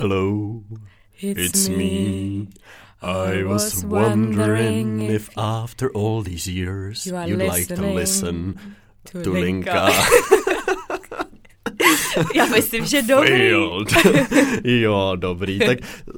Hello, it's, me. I was wondering if after all these years You you'd like to listen to to Linka. Linka. Já myslím, že dobrý. Jo, dobrý, tak eh,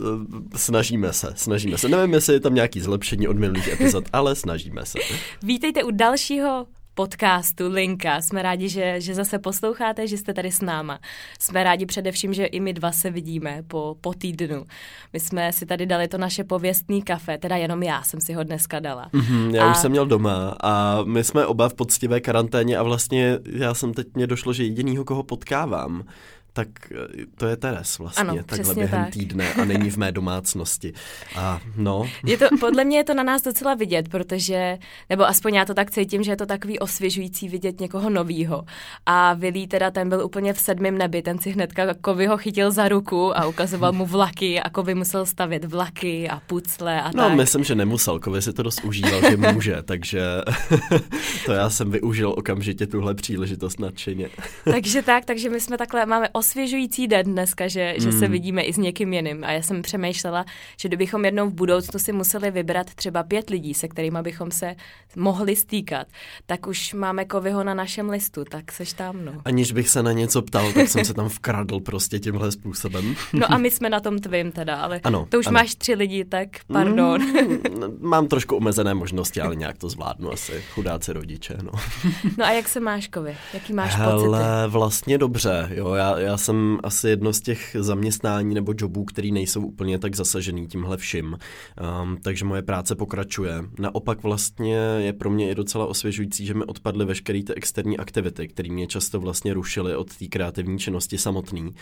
snažíme se, snažíme se. Nevím, jestli je tam nějaký zlepšení od minulých epizod, ale snažíme se. Vítejte u dalšího podcastu Linka. Jsme rádi, že, že zase posloucháte, že jste tady s náma. Jsme rádi především, že i my dva se vidíme po, po týdnu. My jsme si tady dali to naše pověstný kafe, teda jenom já jsem si ho dneska dala. Mhm, já A- už jsem měl doma a my jsme oba v poctivé karanténě a vlastně já jsem teď mě došlo, že jedinýho, koho potkávám, tak eh, to je Teres vlastně, Ano, takhle během tak. týdne a není v mé domácnosti. A no, Je to, podle mě je to na nás docela vidět, protože, nebo aspoň já to tak cítím, že je to takový osvěžující vidět někoho novýho. A Vilí teda ten byl úplně v sedmém nebi, ten si hnedka Kovy ho chytil za ruku a ukazoval mu vlaky a Kovy musel stavět vlaky a pucle a no tak. myslím, že nemusel, Kovy si to dost užíval, že může, takže to já jsem využil okamžitě tuhle příležitost nadšeně. takže tak, takže my jsme takhle, máme osvěžující den dneska, že, že se vidíme i s někým jiným. A já jsem přemýšlela, že kdybychom jednou v budoucnu si museli vybrat třeba pět lidí, se kterými bychom se mohli stýkat, tak už máme Kovyho na našem listu, tak seš tam, no. Aniž bych se na něco ptal, tak jsem se tam vkradl prostě tímhle způsobem. No a my jsme na tom tvým teda, ale Ano, to už ano. máš tři lidi, tak pardon. Mm, mám trošku omezené možnosti, ale nějak to zvládnu asi. Chudáci rodiče, no. No a jak se máš, Kovy? Jaký máš Hele, pocity? vlastně dobře, jo, já, já jsem asi jedno z těch zaměstnání nebo jobů, který nejsou úplně tak zasažený tímhle vším, um, takže moje práce pokračuje. Naopak vlastně je pro mě i docela osvěžující, že mi odpadly veškeré ty externí aktivity, které mě často vlastně rušily od té kreativní činnosti samotný, uh,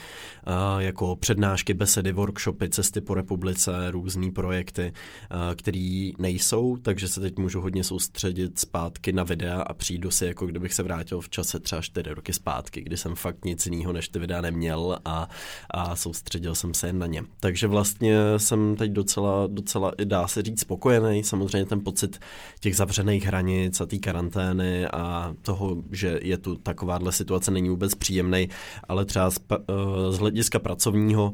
jako přednášky, besedy, workshopy, cesty po republice, různé projekty, uh, které nejsou, takže se teď můžu hodně soustředit zpátky na videa a přijdu si, jako kdybych se vrátil v čase třeba čtyři roky zpátky, kdy jsem fakt nic jiného než ty videa neměl a, a soustředil jsem se jen na ně. Takže vlastně jsem teď docela, docela i dá se říct spokojený. Samozřejmě ten pocit těch zavřených hranic a té karantény a toho, že je tu takováhle situace, není vůbec příjemný, ale třeba z, z hlediska pracovního,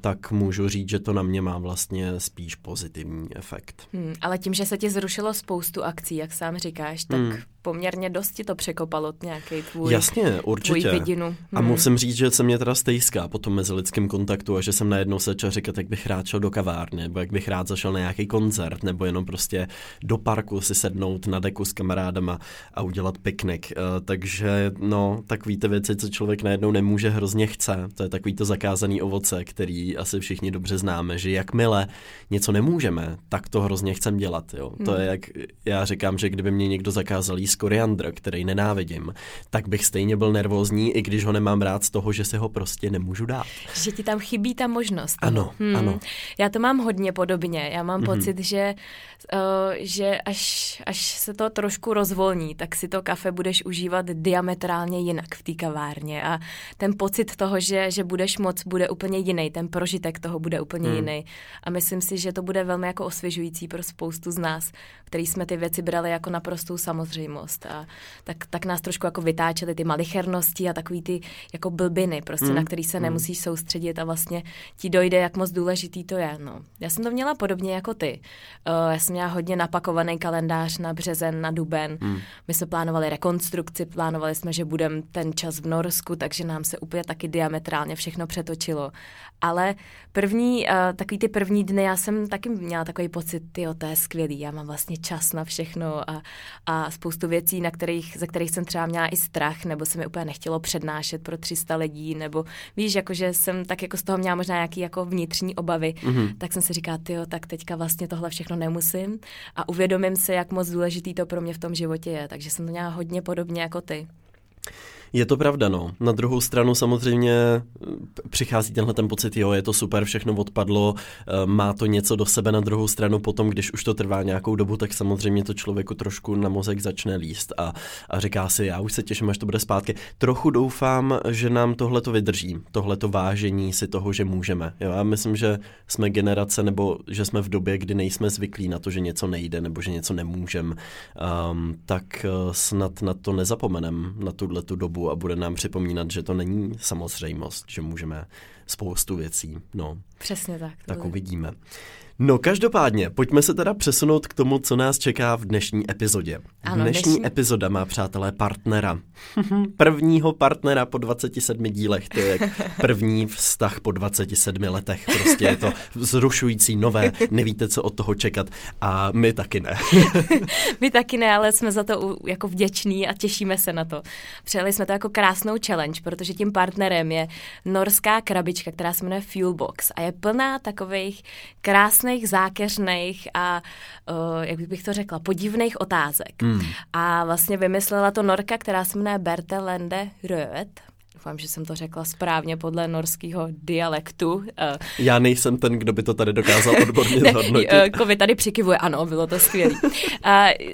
tak můžu říct, že to na mě má vlastně spíš pozitivní efekt. Hmm, ale tím, že se ti zrušilo spoustu akcí, jak sám říkáš, tak Hmm. Poměrně dost ti to překopalo nějaký tvůj, Jasně, určitě. tvůj vidinu. A musím říct, že se mě teda stejská po tom mezilidském kontaktu a že jsem najednou se začal říkat, jak bych rád šel do kavárny, nebo jak bych rád zašel na nějaký koncert, nebo jenom prostě do parku si sednout na deku s kamarádama a udělat piknik. Eh, Takže no, takový ty věci, co člověk najednou nemůže, hrozně chce. To je takový to zakázaný ovoce, který asi všichni dobře známe, že jakmile něco nemůžeme, tak to hrozně chcem dělat. Jo. To je jak já říkám, že kdyby mě někdo zakázal jíst koriandr, který nenávidím, tak bych stejně byl nervózní, i když ho nemám rád z toho, že se ho prostě nemůžu dát. Že ti tam chybí ta možnost. Ano, ano. Já to mám hodně podobně. Já mám Mhm. pocit, že, uh, že až, až se to trošku rozvolní, tak si to kafe budeš užívat diametrálně jinak v té kavárně a ten pocit toho, že, že budeš moc, bude úplně jiný, ten prožitek toho bude úplně Hmm. jiný. A myslím si, že to bude velmi jako osvěžující pro spoustu z nás, který jsme ty věci brali jako naprostou samozřejmost. A tak, tak nás trošku jako vytáčely ty malichernosti a takový ty jako blbiny, prostě, Hmm. na který se nemusíš soustředit a vlastně ti dojde, jak moc důležitý to je. No. Já jsem to měla podobně jako ty. Uh, já jsem měla hodně napakovaný kalendář na březen, na duben. Hmm. My jsme plánovali rekonstrukci, plánovali jsme, že budeme ten čas v Norsku, takže nám se úplně taky diametrálně všechno přetočilo. Ale první, uh, takový ty první dny, já jsem taky měla takový pocit, ty to je skvělý, já mám vlastně čas na všechno a, a spoustu věcí, na kterých, ze kterých jsem třeba měla i strach, nebo se mi úplně nechtělo přednášet pro 300 lidí, nebo víš, jakože jsem tak jako z toho měla možná nějaký jako vnitřní obavy, Mhm. tak jsem si říkala, ty tak teďka vlastně tohle všechno nemusím a uvědomím se, jak moc důležitý to pro mě v tom životě je, takže jsem to měla hodně podobně jako ty. Je to pravda, no. Na druhou stranu samozřejmě eh, přichází tenhle ten pocit, jo, je to super, všechno odpadlo, eh, má to něco do sebe. Na druhou stranu potom, když už to trvá nějakou dobu, tak samozřejmě to člověku trošku na mozek začne líst a, a říká si, já už se těším, až to bude zpátky. Trochu doufám, že nám tohle to vydrží, tohle to vážení si toho, že můžeme. Jo, já myslím, že jsme generace, nebo že jsme v době, kdy nejsme zvyklí na to, že něco nejde, nebo že něco nemůžeme, um, tak eh, snad na to nezapomenem, na tuhle tu dobu dobu a bude nám připomínat, že to není samozřejmost, že můžeme spoustu věcí. No. Přesně tak. Tak uvidíme. No každopádně, pojďme se teda přesunout k tomu, co nás čeká v dnešní epizodě. Ano, dnešní, dnešní epizoda má, přátelé, partnera. Prvního partnera po 27 dílech, to je první vztah po 27 letech. Prostě je to vzrušující, nové, nevíte, co od toho čekat a my taky ne. my taky ne, ale jsme za to jako vděční a těšíme se na to. Přijeli jsme to jako krásnou challenge, protože tím partnerem je norská krabička, která se jmenuje Fuelbox a je plná takových krásných krásných, zákeřných a, uh, jak bych to řekla, podivných otázek. Mm. A vlastně vymyslela to Norka, která se jmenuje Berte Lende Röet Doufám, že jsem to řekla správně podle norského dialektu. Eh, Já nejsem ten, kdo by to tady dokázal odborně zhodnotit. Eh, Kovi tady přikivuje, ano, bylo to skvělé.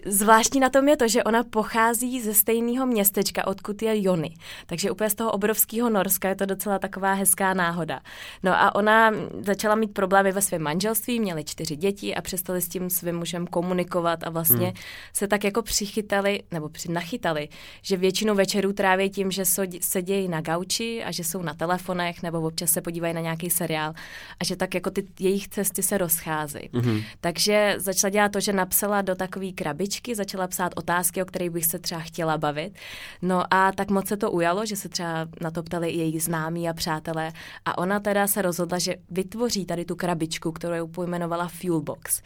Zvláštní na tom je to, že ona pochází ze stejného městečka, odkud je Jony. Takže úplně z toho obrovského Norska je to docela taková hezká náhoda. No a ona začala mít problémy ve svém manželství, měli čtyři děti a přestali s tím svým mužem komunikovat a vlastně hmm. se tak jako přichytali, nebo nachytali, že většinu večerů tráví tím, že sedějí na gauči a že jsou na telefonech nebo občas se podívají na nějaký seriál a že tak jako ty jejich cesty se rozcházejí. Mm-hmm. Takže začala dělat to, že napsala do takové krabičky, začala psát otázky, o kterých bych se třeba chtěla bavit. No a tak moc se to ujalo, že se třeba na to ptali i její známí a přátelé a ona teda se rozhodla, že vytvoří tady tu krabičku, kterou pojmenovala Fuelbox.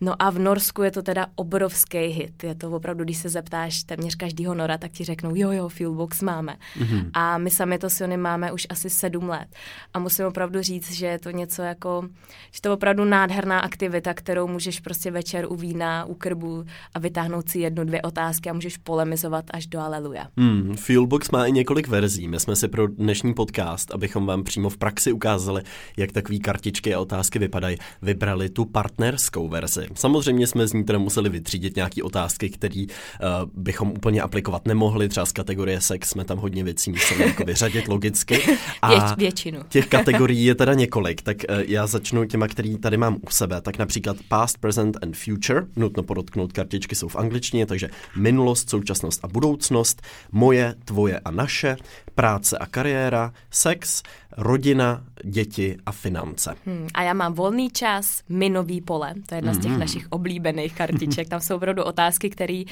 No a v Norsku je to teda obrovský hit. Je to opravdu, když se zeptáš téměř každého Nora, tak ti řeknou, jo, jo, Fuelbox máme. Mm-hmm. A my sami to Siony máme už asi sedm let. A musím opravdu říct, že je to něco jako, že to je opravdu nádherná aktivita, kterou můžeš prostě večer u vína, u krbu a vytáhnout si jednu, dvě otázky a můžeš polemizovat až do aleluja. Mm, Fuelbox má i několik verzí. My jsme si pro dnešní podcast, abychom vám přímo v praxi ukázali, jak takové kartičky a otázky vypadají, vybrali tu partnerskou verzi. Samozřejmě jsme z ní teda museli vytřídit nějaké otázky, které uh, bychom úplně aplikovat nemohli. Třeba z kategorie sex jsme tam hodně věcí museli jako vyřadit logicky. A většinu. těch kategorií je teda několik, tak uh, já začnu těma, který tady mám u sebe. Tak například past, present and future. Nutno podotknout, kartičky jsou v angličtině, takže minulost, současnost a budoucnost, moje, tvoje a naše, práce a kariéra, sex, rodina, děti a finance. Hmm, a já mám volný čas, minový pole, to je jedna mm-hmm. z těch mhm. našich oblíbených kartiček. Tam jsou opravdu otázky, které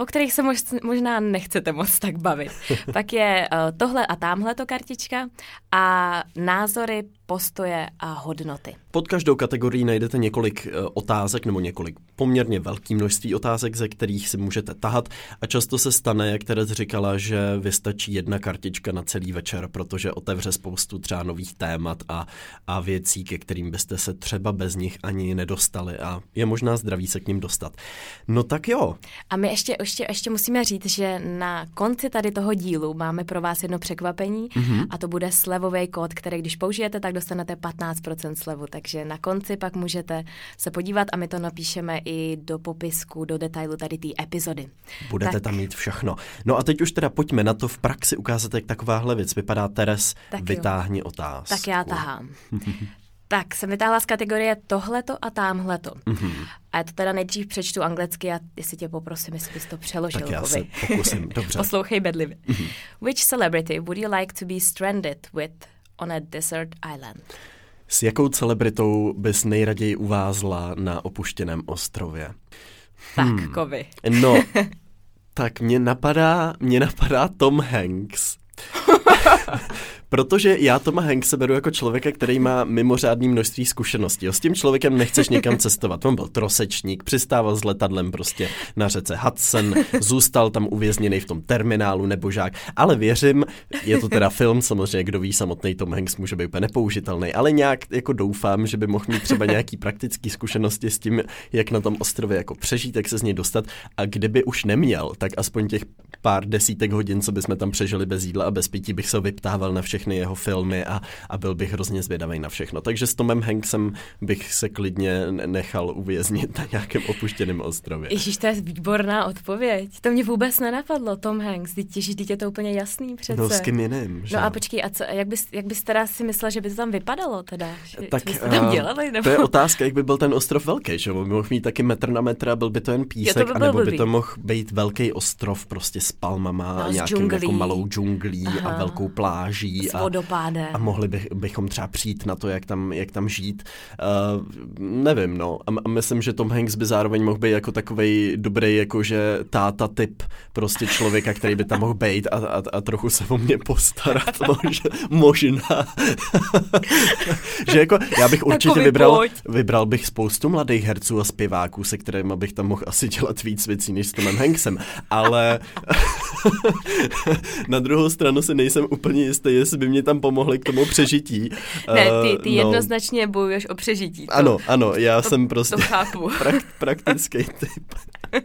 o kterých se mož, možná nechcete moc tak bavit. Pak je uh, tohle a tamhle to kartička a názory, postoje a hodnoty. Pod každou kategorii najdete několik uh, otázek nebo několik poměrně velký množství otázek, ze kterých si můžete tahat a často se stane, jak Terez říkala, že vystačí jedna kartička na celý večer, protože otevře spoustu třeba nových témat a, a věcí, ke kterým byste se třeba bez nich ani nedostali a je možná zdravý se k ním dostat. No tak jo. A my ještě ještě, ještě musíme říct, že na konci tady toho dílu máme pro vás jedno překvapení mm-hmm. a to bude slevový kód, který když použijete, tak dostanete 15% slevu. Takže na konci pak můžete se podívat a my to napíšeme i do popisku, do detailu tady té epizody. Budete tak. tam mít všechno. No a teď už teda pojďme na to v praxi ukázat, jak takováhle věc vypadá. Teres, tak vytáhni otázku. Tak já tahám. Tak, jsem vytáhla z kategorie tohleto a tamhleto. Mm-hmm. A já to teda nejdřív přečtu anglicky a jestli tě poprosím, jestli bys to přeložil. Tak já se pokusím, dobře. Poslouchej bedlivě. Mm-hmm. Which celebrity would you like to be stranded with on a desert island? S jakou celebritou bys nejraději uvázla na opuštěném ostrově? Tak, hmm. kovy. No, tak mě napadá, mě napadá Tom Hanks. Protože já Toma Hanks se beru jako člověka, který má mimořádný množství zkušeností. S tím člověkem nechceš někam cestovat. On byl trosečník, přistával s letadlem prostě na řece Hudson, zůstal tam uvězněný v tom terminálu nebo žák. Ale věřím, je to teda film, samozřejmě, kdo ví, samotný Tom Hanks může být úplně nepoužitelný, ale nějak jako doufám, že by mohl mít třeba nějaký praktický zkušenosti s tím, jak na tom ostrově jako přežít, jak se z něj dostat. A kdyby už neměl, tak aspoň těch pár desítek hodin, co bychom tam přežili bez jídla a bez rozpití bych se vyptával na všechny jeho filmy a, a byl bych hrozně zvědavý na všechno. Takže s Tomem Hanksem bych se klidně nechal uvěznit na nějakém opuštěném ostrově. Ježíš, to je výborná odpověď. To mě vůbec nenapadlo, Tom Hanks. Ježíš, teď je to úplně jasný přece. No s kým jiným, že? No a počkej, a co, jak, bys, jak bys teda si myslel, že by to tam vypadalo teda? Tak, co byste tam dělali? Nebo? To je otázka, jak by byl ten ostrov velký, že? Mohl mít taky metr na metr a byl by to jen písek, jo, to by anebo by to mohl být velký ostrov prostě s palmama, no, nějakým jako malou džunglí Aha. a velkou pláží. S a, vodopádem. A mohli bych, bychom třeba přijít na to, jak tam, jak tam žít. Uh, nevím, no. A, a myslím, že Tom Hanks by zároveň mohl být jako takový dobrý, jakože táta typ prostě člověka, který by tam mohl být a, a, a trochu se o mě postarat. možná. možná. že jako, já bych určitě vybral, vybral bych spoustu mladých herců a zpěváků, se kterými bych tam mohl asi dělat víc věcí než s Tomem Hanksem, ale na druhou stranu si nejsem úplně jistý, jestli by mě tam pomohli k tomu přežití. Ne, ty, ty uh, no. jednoznačně bojuješ o přežití. To, ano, ano, já to, jsem prostě to chápu. Prak, praktický typ.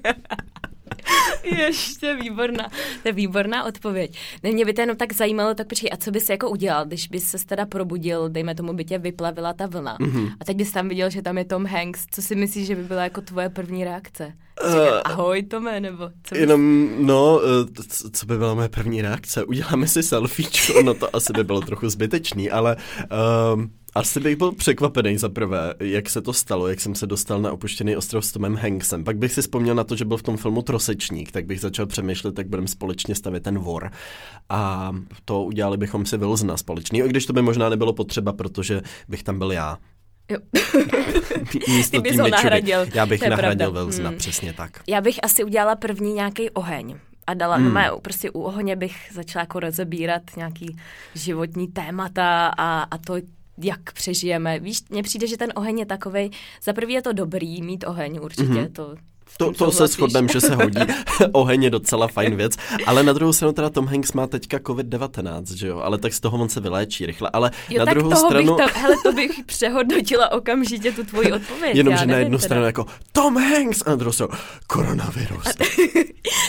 Ještě výborná, to je výborná odpověď. Ne, mě by to jenom tak zajímalo, tak počkej, a co bys jako udělal, když bys se teda probudil, dejme tomu, by tě vyplavila ta vlna mm-hmm. a teď bys tam viděl, že tam je Tom Hanks, co si myslíš, že by byla jako tvoje první reakce? Uh, ahoj Tome, nebo co bys... Jenom, no, eh, co by byla moje první reakce? Uděláme si selfiečko, no to asi by bylo trochu zbytečný, ale... Uh, asi bych byl překvapený za prvé, jak se to stalo, jak jsem se dostal na opuštěný ostrov s Tomem Hanksem. Pak bych si vzpomněl na to, že byl v tom filmu Trosečník, tak bych začal přemýšlet, jak budeme společně stavět ten vor. A to udělali bychom si Wilsona společný, i když to by možná nebylo potřeba, protože bych tam byl já. Jo. Místo Ty bys ho nahradil. Já bych nahradil Wilsona, hmm. přesně tak. Já bych asi udělala první nějaký oheň a dala, hmm. no, prostě u ohně bych začala jako rozebírat nějaký životní témata a, a to jak přežijeme. Víš, mně přijde, že ten oheň je takový. za prvý je to dobrý mít oheň, určitě, mm-hmm. to to, to se shodneme, že se hodí. Oheň je docela fajn věc. Ale na druhou stranu teda Tom Hanks má teďka COVID-19, že jo? Ale tak z toho on se vyléčí rychle. Ale jo, na tak druhou toho stranu... Bych to, hele, to bych přehodnotila okamžitě tu tvoji odpověď. Jenom, že na jednu teda. stranu jako Tom Hanks a na druhou stranu koronavirus.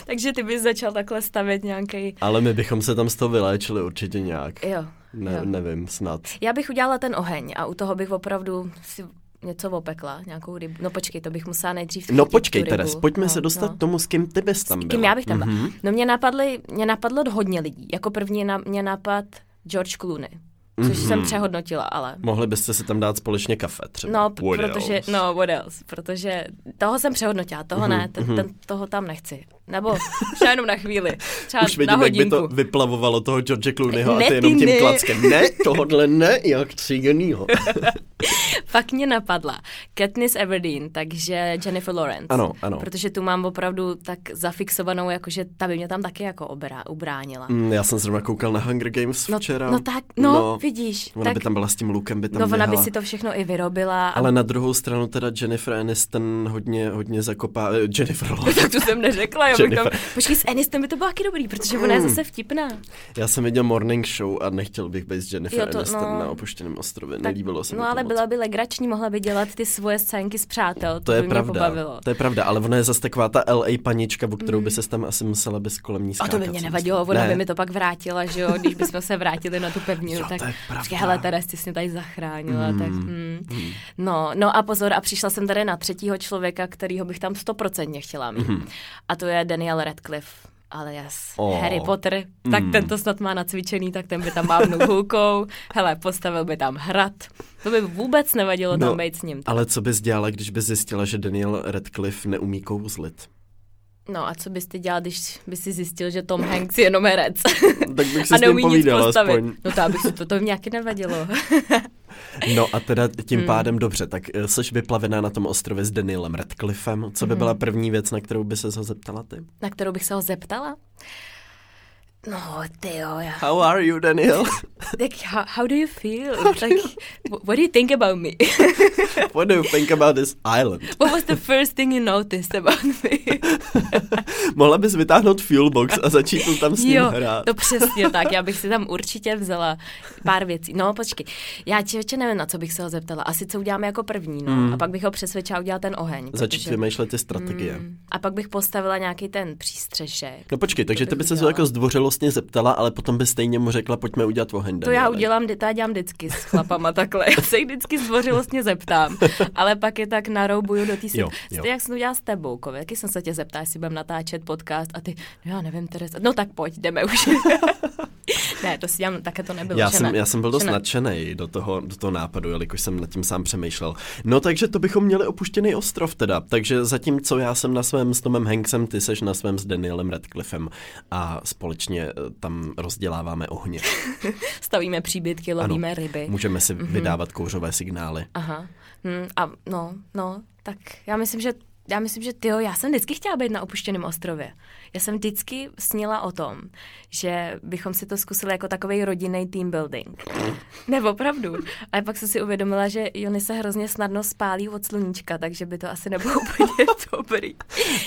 Takže ty bys začal takhle stavět nějaký. Ale my bychom se tam z toho vyléčili určitě nějak. Jo. Ne, jo. nevím, snad. Já bych udělala ten oheň a u toho bych opravdu si něco opekla, nějakou rybu. No počkej, to bych musela nejdřív No počkej teda, pojďme no, se dostat no. tomu, s kým ty bys tam byla. S kým já bych tam byla. Mm-hmm. No mě, napadly, mě napadlo hodně lidí. Jako první na, mě napad George Clooney. Což mm-hmm. jsem přehodnotila, ale... Mohli byste si tam dát společně kafe třeba. No, what protože, else? no, what else, protože toho jsem přehodnotila, toho mm-hmm. ne, ten, mm-hmm. ten, toho tam nechci. Nebo třeba jenom na chvíli. Třeba Už vidím, na jak by to vyplavovalo toho George Clooneyho ne, a ty jenom tím ne. klackem. Ne, tohle ne, jak jinýho. Pak mě napadla Katniss Everdeen, takže Jennifer Lawrence. Ano, ano. Protože tu mám opravdu tak zafixovanou, jakože ta by mě tam taky jako obrá, ubránila. Mm, já jsem zrovna koukal na Hunger Games no, včera. No tak, no, no vidíš. Ona tak, by tam byla s tím lukem, by tam No ona by si to všechno i vyrobila. Ale a... na druhou stranu teda Jennifer Aniston hodně, hodně zakopá. Eh, Jennifer Lawrence. tak to jsem neřekla, bych tam... Počkej, s Aniston by to bylo taky dobrý, protože ona je zase vtipná. Já jsem viděl Morning Show a nechtěl bych být s Jennifer jo, to, Aniston no, na opuštěném ostrově. Tak, Nelíbilo se No mi ale moc. byla by legrační, mohla by dělat ty svoje scénky s přátel. To, to je by pravda. Mě pobavilo. To je pravda, ale ona je zase taková ta LA panička, o kterou by se tam asi musela bys kolem ní skákat. A to by mě nevadilo, ona ne. by mi to pak vrátila, že jo, když bychom se vrátili na tu pevninu, jo, tak hele, teda jsi mě tady zachránila, mm. tak mm. Mm. No, no a pozor, a přišla jsem tady na třetího člověka, kterýho bych tam stoprocentně chtěla mít. Mm. A to je Daniel Radcliffe alias oh. Harry Potter, tak mm. ten to snad má nacvičený, tak ten by tam mávnul hůlkou, hele, postavil by tam hrad, to by vůbec nevadilo no, tam být s ním. Ale co bys dělala, když bys zjistila, že Daniel Radcliffe neumí kouzlit? No a co bys ty dělal, když bys si zjistil, že Tom Hanks je jenom herec? tak bych si a s ním povídala aspoň. No to bych si to, to nějaký nevadilo. no a teda tím hmm. pádem dobře, tak eh, jsi vyplavená na tom ostrově s Danielem Radcliffem. Co by hmm. byla první věc, na kterou by se ho zeptala ty? Na kterou bych se ho zeptala? No, ty jo, já. How are you, Daniel? like, how, how do you feel? Like, what do you think about me? what do you think about this island? What was the first thing you noticed about me? Mohla bys vytáhnout Fuelbox a začít tam s ním jo, hrát. to přesně tak, já bych si tam určitě vzala pár věcí. No, počkej, já člověče nevím, na co bych se ho zeptala. Asi co uděláme jako první, no. Mm. A pak bych ho přesvědčila udělat ten oheň. Začít protože... vymýšlet ty strategie. Mm. A pak bych postavila nějaký ten přístřešek. No počkej, takže ty by se jako zdvořilo zdvořilostně zeptala, ale potom by stejně mu řekla, pojďme udělat oheň. To já udělám, to já dělám vždycky s chlapama takhle. Já se jich vždycky zdvořilostně zeptám, ale pak je tak naroubuju do té jo. Jak jsem to udělala s tebou, Kově, jaký jsem se tě zeptala, jestli budeme natáčet podcast a ty, no já nevím, Teresa. No tak pojď, jdeme už. ne, to si dělám, také to nebylo. Já, jsem, já jsem byl dost nadšený do toho, do toho nápadu, jelikož jsem nad tím sám přemýšlel. No takže to bychom měli opuštěný ostrov teda. Takže zatímco já jsem na svém s Tomem Hanksem, ty seš na svém s Danielem Radcliffem a společně eh, tam rozděláváme ohně. Stavíme příbytky, lovíme ano, ryby. Můžeme si mm-hmm. vydávat kouřové signály. Aha. Hmm, a no, no, tak já myslím, že já myslím, že ty já jsem vždycky chtěla být na opuštěném ostrově. Já jsem vždycky snila o tom, že bychom si to zkusili jako takový rodinný team building. Nebo opravdu. A pak jsem si uvědomila, že Jony se hrozně snadno spálí od sluníčka, takže by to asi nebylo úplně dobrý.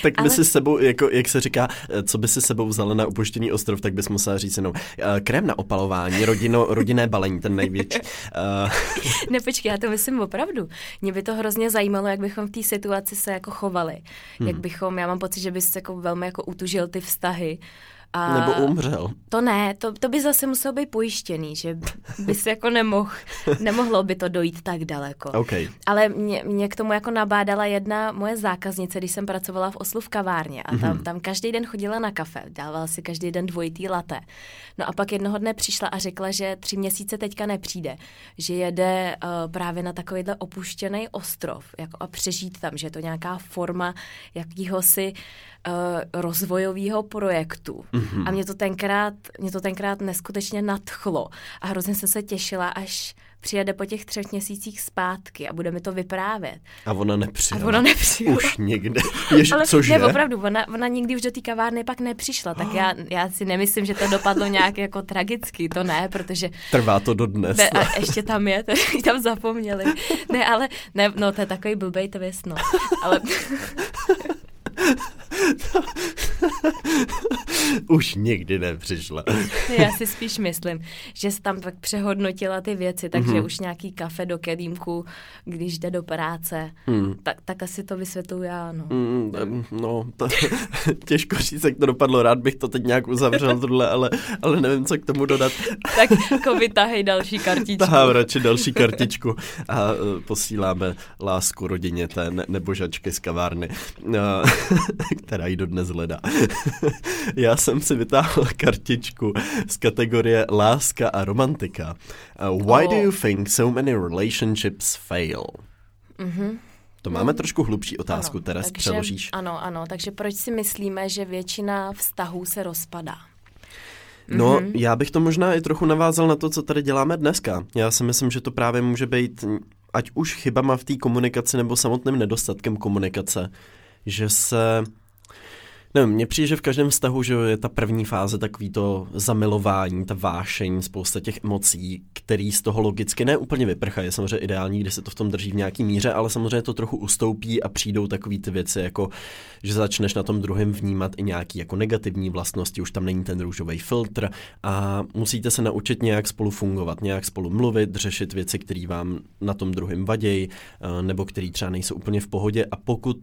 tak by Ale... si s sebou, jako, jak se říká, co by si sebou vzala na opuštěný ostrov, tak bys musela říct jenom uh, krém na opalování, rodino, rodinné balení, ten největší. Uh... ne, počkej, já to myslím opravdu. Mě by to hrozně zajímalo, jak bychom v té situaci se jako chovali. Hmm. Jak bychom, já mám pocit, že bys jako velmi jako utužil ty vztahy. A Nebo umřel. To ne, to, to by zase muselo být pojištěný, že by se jako nemohl, nemohlo by to dojít tak daleko. Okay. Ale mě, mě k tomu jako nabádala jedna moje zákaznice, když jsem pracovala v Oslu v kavárně a tam, mm-hmm. tam každý den chodila na kafe, dávala si každý den dvojitý latte. No a pak jednoho dne přišla a řekla, že tři měsíce teďka nepřijde, že jede uh, právě na takovýhle opuštěný ostrov jako a přežít tam, že je to nějaká forma jakýhosi uh, rozvojového projektu. Mm-hmm. A mě to tenkrát, mě to tenkrát neskutečně nadchlo a hrozně jsem se těšila, až přijede po těch třech měsících zpátky a bude mi to vyprávět. A ona nepřijela. A ona nepřijela. Už nikde. Jež, Ale cože? Ne, opravdu, ona, ona nikdy už do té kavárny pak nepřišla, tak já, já si nemyslím, že to dopadlo nějak jako tragicky, to ne, protože... Trvá to dodnes. Ne, a ještě tam je, to tam zapomněli. Ne, ale, ne, no to je takový blbej twist, no. Ale... Už nikdy nepřišla. Já si spíš myslím, že jsi tam tak přehodnotila ty věci, takže mm-hmm. už nějaký kafe do kedýmku, když jde do práce, mm. tak, tak asi to vysvětluji já. No, mm, no to, těžko říct, jak to dopadlo. Rád bych to teď nějak uzavřel tohle, ale, ale nevím, co k tomu dodat. tak jako vytahej další kartičku. Tahám radši další kartičku a uh, posíláme lásku rodině té ne- nebožačky z kavárny. Uh, která ji dodnes hledá. Já jsem si vytáhl kartičku z kategorie láska a romantika. Uh, why oh. do you think so many relationships fail? Mm-hmm. To máme no. trošku hlubší otázku, takže, přeložíš. Ano, ano, takže proč si myslíme, že většina vztahů se rozpadá? No, mm-hmm. já bych to možná i trochu navázal na to, co tady děláme dneska. Já si myslím, že to právě může být ať už chybama v té komunikaci nebo samotným nedostatkem komunikace že se Nevím, mně přijde, že v každém vztahu, že je ta první fáze takový to zamilování, ta vášeň, spousta těch emocí, který z toho logicky ne úplně vyprchají. Je samozřejmě ideální, když se to v tom drží v nějaký míře, ale samozřejmě to trochu ustoupí a přijdou takové ty věci, jako že začneš na tom druhém vnímat i nějaký jako negativní vlastnosti, už tam není ten růžový filtr a musíte se naučit nějak spolu fungovat, nějak spolu mluvit, řešit věci, které vám na tom druhém vadějí, eh, nebo které třeba nejsou úplně v pohodě a pokud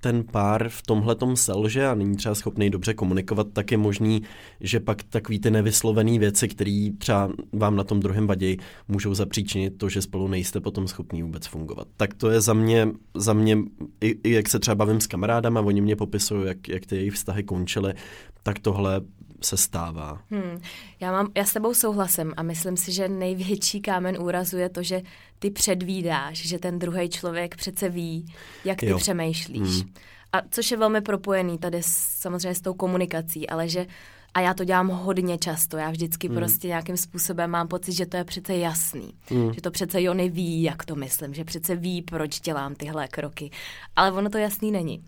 ten pár v tomhle selže a není třeba schopný dobře komunikovat, tak je možný, že pak takový ty nevyslovené věci, které třeba vám na tom druhém vadí, můžou zapříčinit to, že spolu nejste potom schopní vůbec fungovat. Tak to je za mě, za mě i, i jak se třeba bavím s kamarádama, oni mě popisují, jak, jak ty jejich vztahy končily, tak tohle se stává. Hmm. Já, mám, já s tebou souhlasím a myslím si, že největší kámen úrazu je to, že ty předvídáš, že ten druhý člověk přece ví, jak ty jo. přemýšlíš. Hmm. A což je velmi propojený tady s, samozřejmě s tou komunikací, ale že a já to dělám hodně často. Já vždycky hmm. prostě nějakým způsobem mám pocit, že to je přece jasný. Hmm. Že to přece Jony ví, jak to myslím. Že přece ví, proč dělám tyhle kroky. Ale ono to jasný není.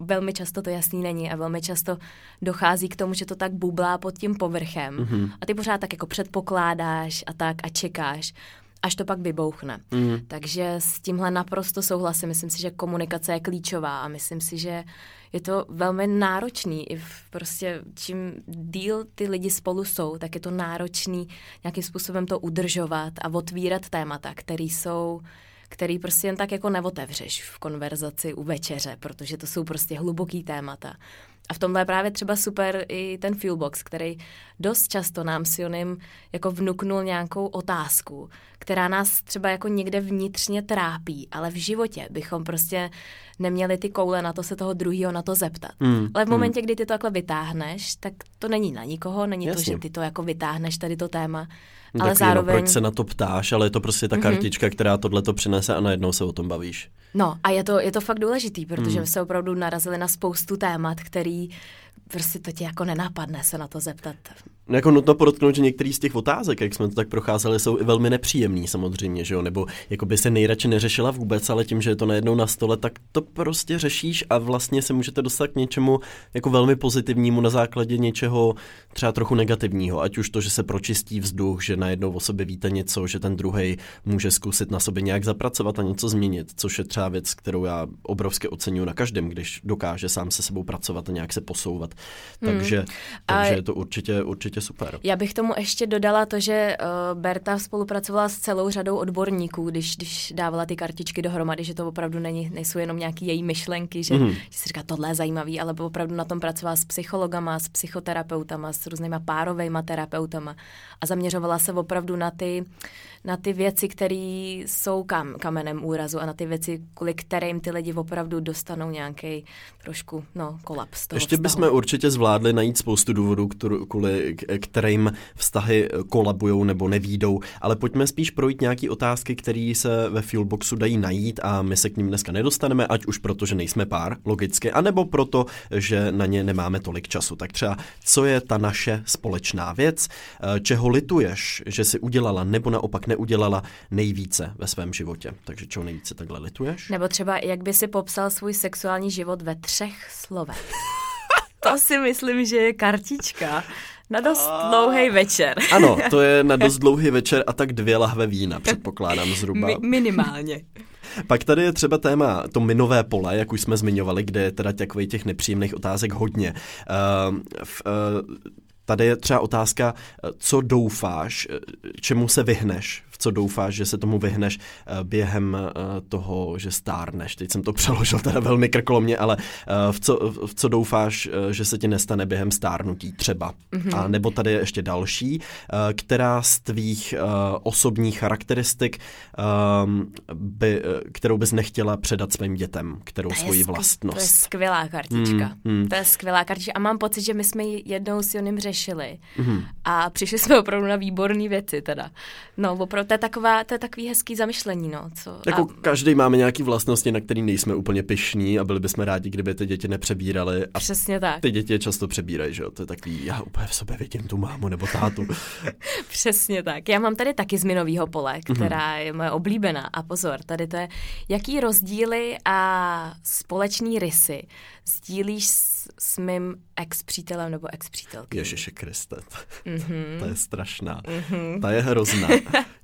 Velmi často to jasný není a velmi často dochází k tomu, že to tak bublá pod tím povrchem. Hmm. A ty pořád tak jako předpokládáš a tak a čekáš až to pak vybouchne. Mm. Takže s tímhle naprosto souhlasím. Myslím si, že komunikace je klíčová a myslím si, že je to velmi náročný. I v prostě čím díl ty lidi spolu jsou, tak je to náročný nějakým způsobem to udržovat a otvírat témata, které jsou který prostě jen tak jako neotevřeš v konverzaci u večeře, protože to jsou prostě hluboký témata. A v tomhle je právě třeba super i ten Fuelbox, který dost často nám s Jonem jako vnuknul nějakou otázku, která nás třeba jako někde vnitřně trápí, ale v životě bychom prostě neměli ty koule na to se toho druhého na to zeptat. Mm, ale v momentě, mm. kdy ty to takhle vytáhneš, tak to není na nikoho, není Jasně. to, že ty to jako vytáhneš tady to téma, No ale Takový, zároveň... No, proč se na to ptáš, ale je to prostě ta mhm. kartička, mm-hmm. která tohle to přinese a najednou se o tom bavíš. No a je to, je to fakt důležitý, protože mm. se opravdu narazili na spoustu témat, který prostě to tě jako nenapadne se na to zeptat. Jako nutno podotknout, že některý z těch otázek, jak jsme to tak procházeli, jsou i velmi nepříjemný samozřejmě, že jo? Nebo jako by se nejradši neřešila vůbec, ale tím, že je to najednou na stole, tak to prostě řešíš a vlastně se můžete dostat k něčemu jako velmi pozitivnímu na základě něčeho třeba trochu negativního. Ať už to, že se pročistí vzduch, že najednou o sobě víte něco, že ten druhý může zkusit na sobě nějak zapracovat a něco změnit, což je třeba věc, kterou já obrovsky oceňuji na každém, když dokáže sám se sebou pracovat a nějak se posouvat. Takže, hmm. takže a... je to určitě, určitě určitě super. Já bych tomu ještě dodala to, že uh, Berta spolupracovala s celou řadou odborníků, když, když dávala ty kartičky dohromady, že to opravdu není, nejsou jenom nějaké její myšlenky, že, mm. že si říká, tohle je zajímavý, ale opravdu na tom pracovala s psychologama, s psychoterapeutama, s různýma párovejma terapeutama a zaměřovala se opravdu na ty, na ty věci, které jsou kam, kamenem úrazu a na ty věci, kvůli kterým ty lidi opravdu dostanou nějaký trošku no, kolaps. Toho Ještě vztahu. bychom určitě zvládli najít spoustu důvodů, kvůli kterým vztahy kolabují nebo nevídou, ale pojďme spíš projít nějaké otázky, které se ve Fuelboxu dají najít a my se k ním dneska nedostaneme, ať už proto, že nejsme pár, logicky, anebo proto, že na ně nemáme tolik času. Tak třeba, co je ta naše společná věc, eh, čeho lituješ, že si udělala nebo naopak neudělala nejvíce ve svém životě. Takže čeho nejvíce takhle lituješ? Nebo třeba, jak by si popsal svůj sexuální život ve třech slovech. to si myslím, že je kartička. Na dost dlouhý večer. Ano, to je na dost dlouhý večer a tak dvě lahve vína, předpokládám zhruba. Mi- minimálně. Pak tady je třeba téma to minové pole, jak už jsme zmiňovali, kde je teda takových těch nepříjemných otázek hodně. Uh, v, uh, Tady je třeba otázka, co doufáš, čemu se vyhneš v co doufáš, že se tomu vyhneš eh, během eh, toho, že stárneš. Teď jsem to přeložil teda velmi krkolomně, ale eh, v co, v co doufáš, že se ti nestane během stárnutí třeba. Mm-hmm. A nebo tady je ještě další, která z tvých osobních charakteristik, ehm, by, kterou bys nechtěla předat svým dětem, kterou to svoji vlastnost. To je skvělá kartička. Mm, mm. To je skvělá kartička. A mám pocit, že my jsme ji jednou s Jonem řešili. Mm. A přišli jsme opravdu na výborné věci teda. No, opravdu to je, taková, to je takový hezký zamyšlení, no. Co, jako a... každý máme nějaký vlastnosti, na který nejsme úplně pyšní a byli bychom rádi, kdyby ty děti nepřebírali. A Přesně tak. Ty děti je často přebírají, že jo? To je takový, já úplně v sobě vidím tu mámu nebo tátu. Přesně tak. Já mám tady taky z minového pole, mhm. která mm-hmm. je moje oblíbená. A pozor, tady to je, jaký rozdíly a společný rysy sdílíš s, s mým ex-přítelem nebo ex-přítelkyní. Ježiši Kriste, mm-hmm. to je strašná. Mm-hmm. Ta je hrozná.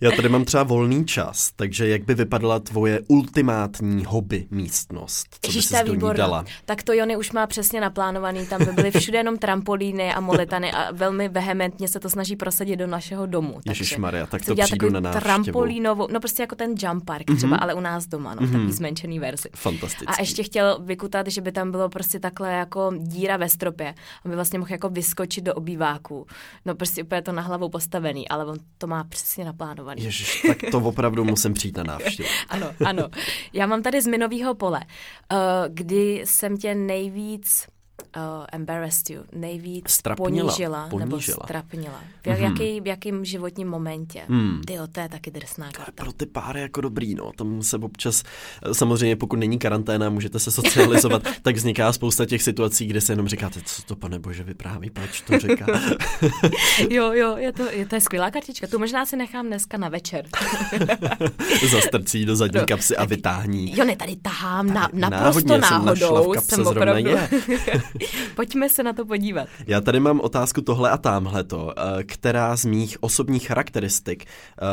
Já tady mám třeba volný čas, takže jak by vypadala tvoje ultimátní hobby místnost? Co Ježiš, ní dala? Tak to Jony už má přesně naplánovaný, tam by byly všude jenom trampolíny a molitany a velmi vehementně se to snaží prosadit do našeho domu. Ježíš Maria, tak to přijdu na návštěvu. Trampolínovou, no prostě jako ten jump park mm-hmm. třeba, ale u nás doma, no, mm-hmm. takový zmenšený verzi. Fantastický. A ještě chtěl vykutat, že by tam bylo prostě takhle jako díra ve stropě, aby vlastně mohl jako vyskočit do obýváku. No prostě úplně to na hlavou postavený, ale on to má přesně naplánovaný. Ježiš, tak to opravdu musím přijít na návštěvu. ano, ano. Já mám tady z minového pole, uh, kdy jsem tě nejvíc uh, embarrassed you, nejvíc strapnila, ponížila, ponížila, nebo strapnila. V, mm-hmm. jaký, v jakém životním momentě. Mm. Ty to je taky drsná karta. Pro ty páry jako dobrý, no. Tam se občas, samozřejmě pokud není karanténa, můžete se socializovat, tak vzniká spousta těch situací, kde se jenom říkáte, co to pane bože vypráví, proč to říká. jo, jo, je to, je to je skvělá kartička. Tu možná si nechám dneska na večer. Zastrcí do zadní no, kapsy a vytáhní. Jo, ne, tady tahám na, naprosto náhodou. Jsem, jsem opravdu... je. Pojďme se na to podívat. Já tady mám otázku tohle a tamhleto. Eh, která z mých osobních charakteristik eh,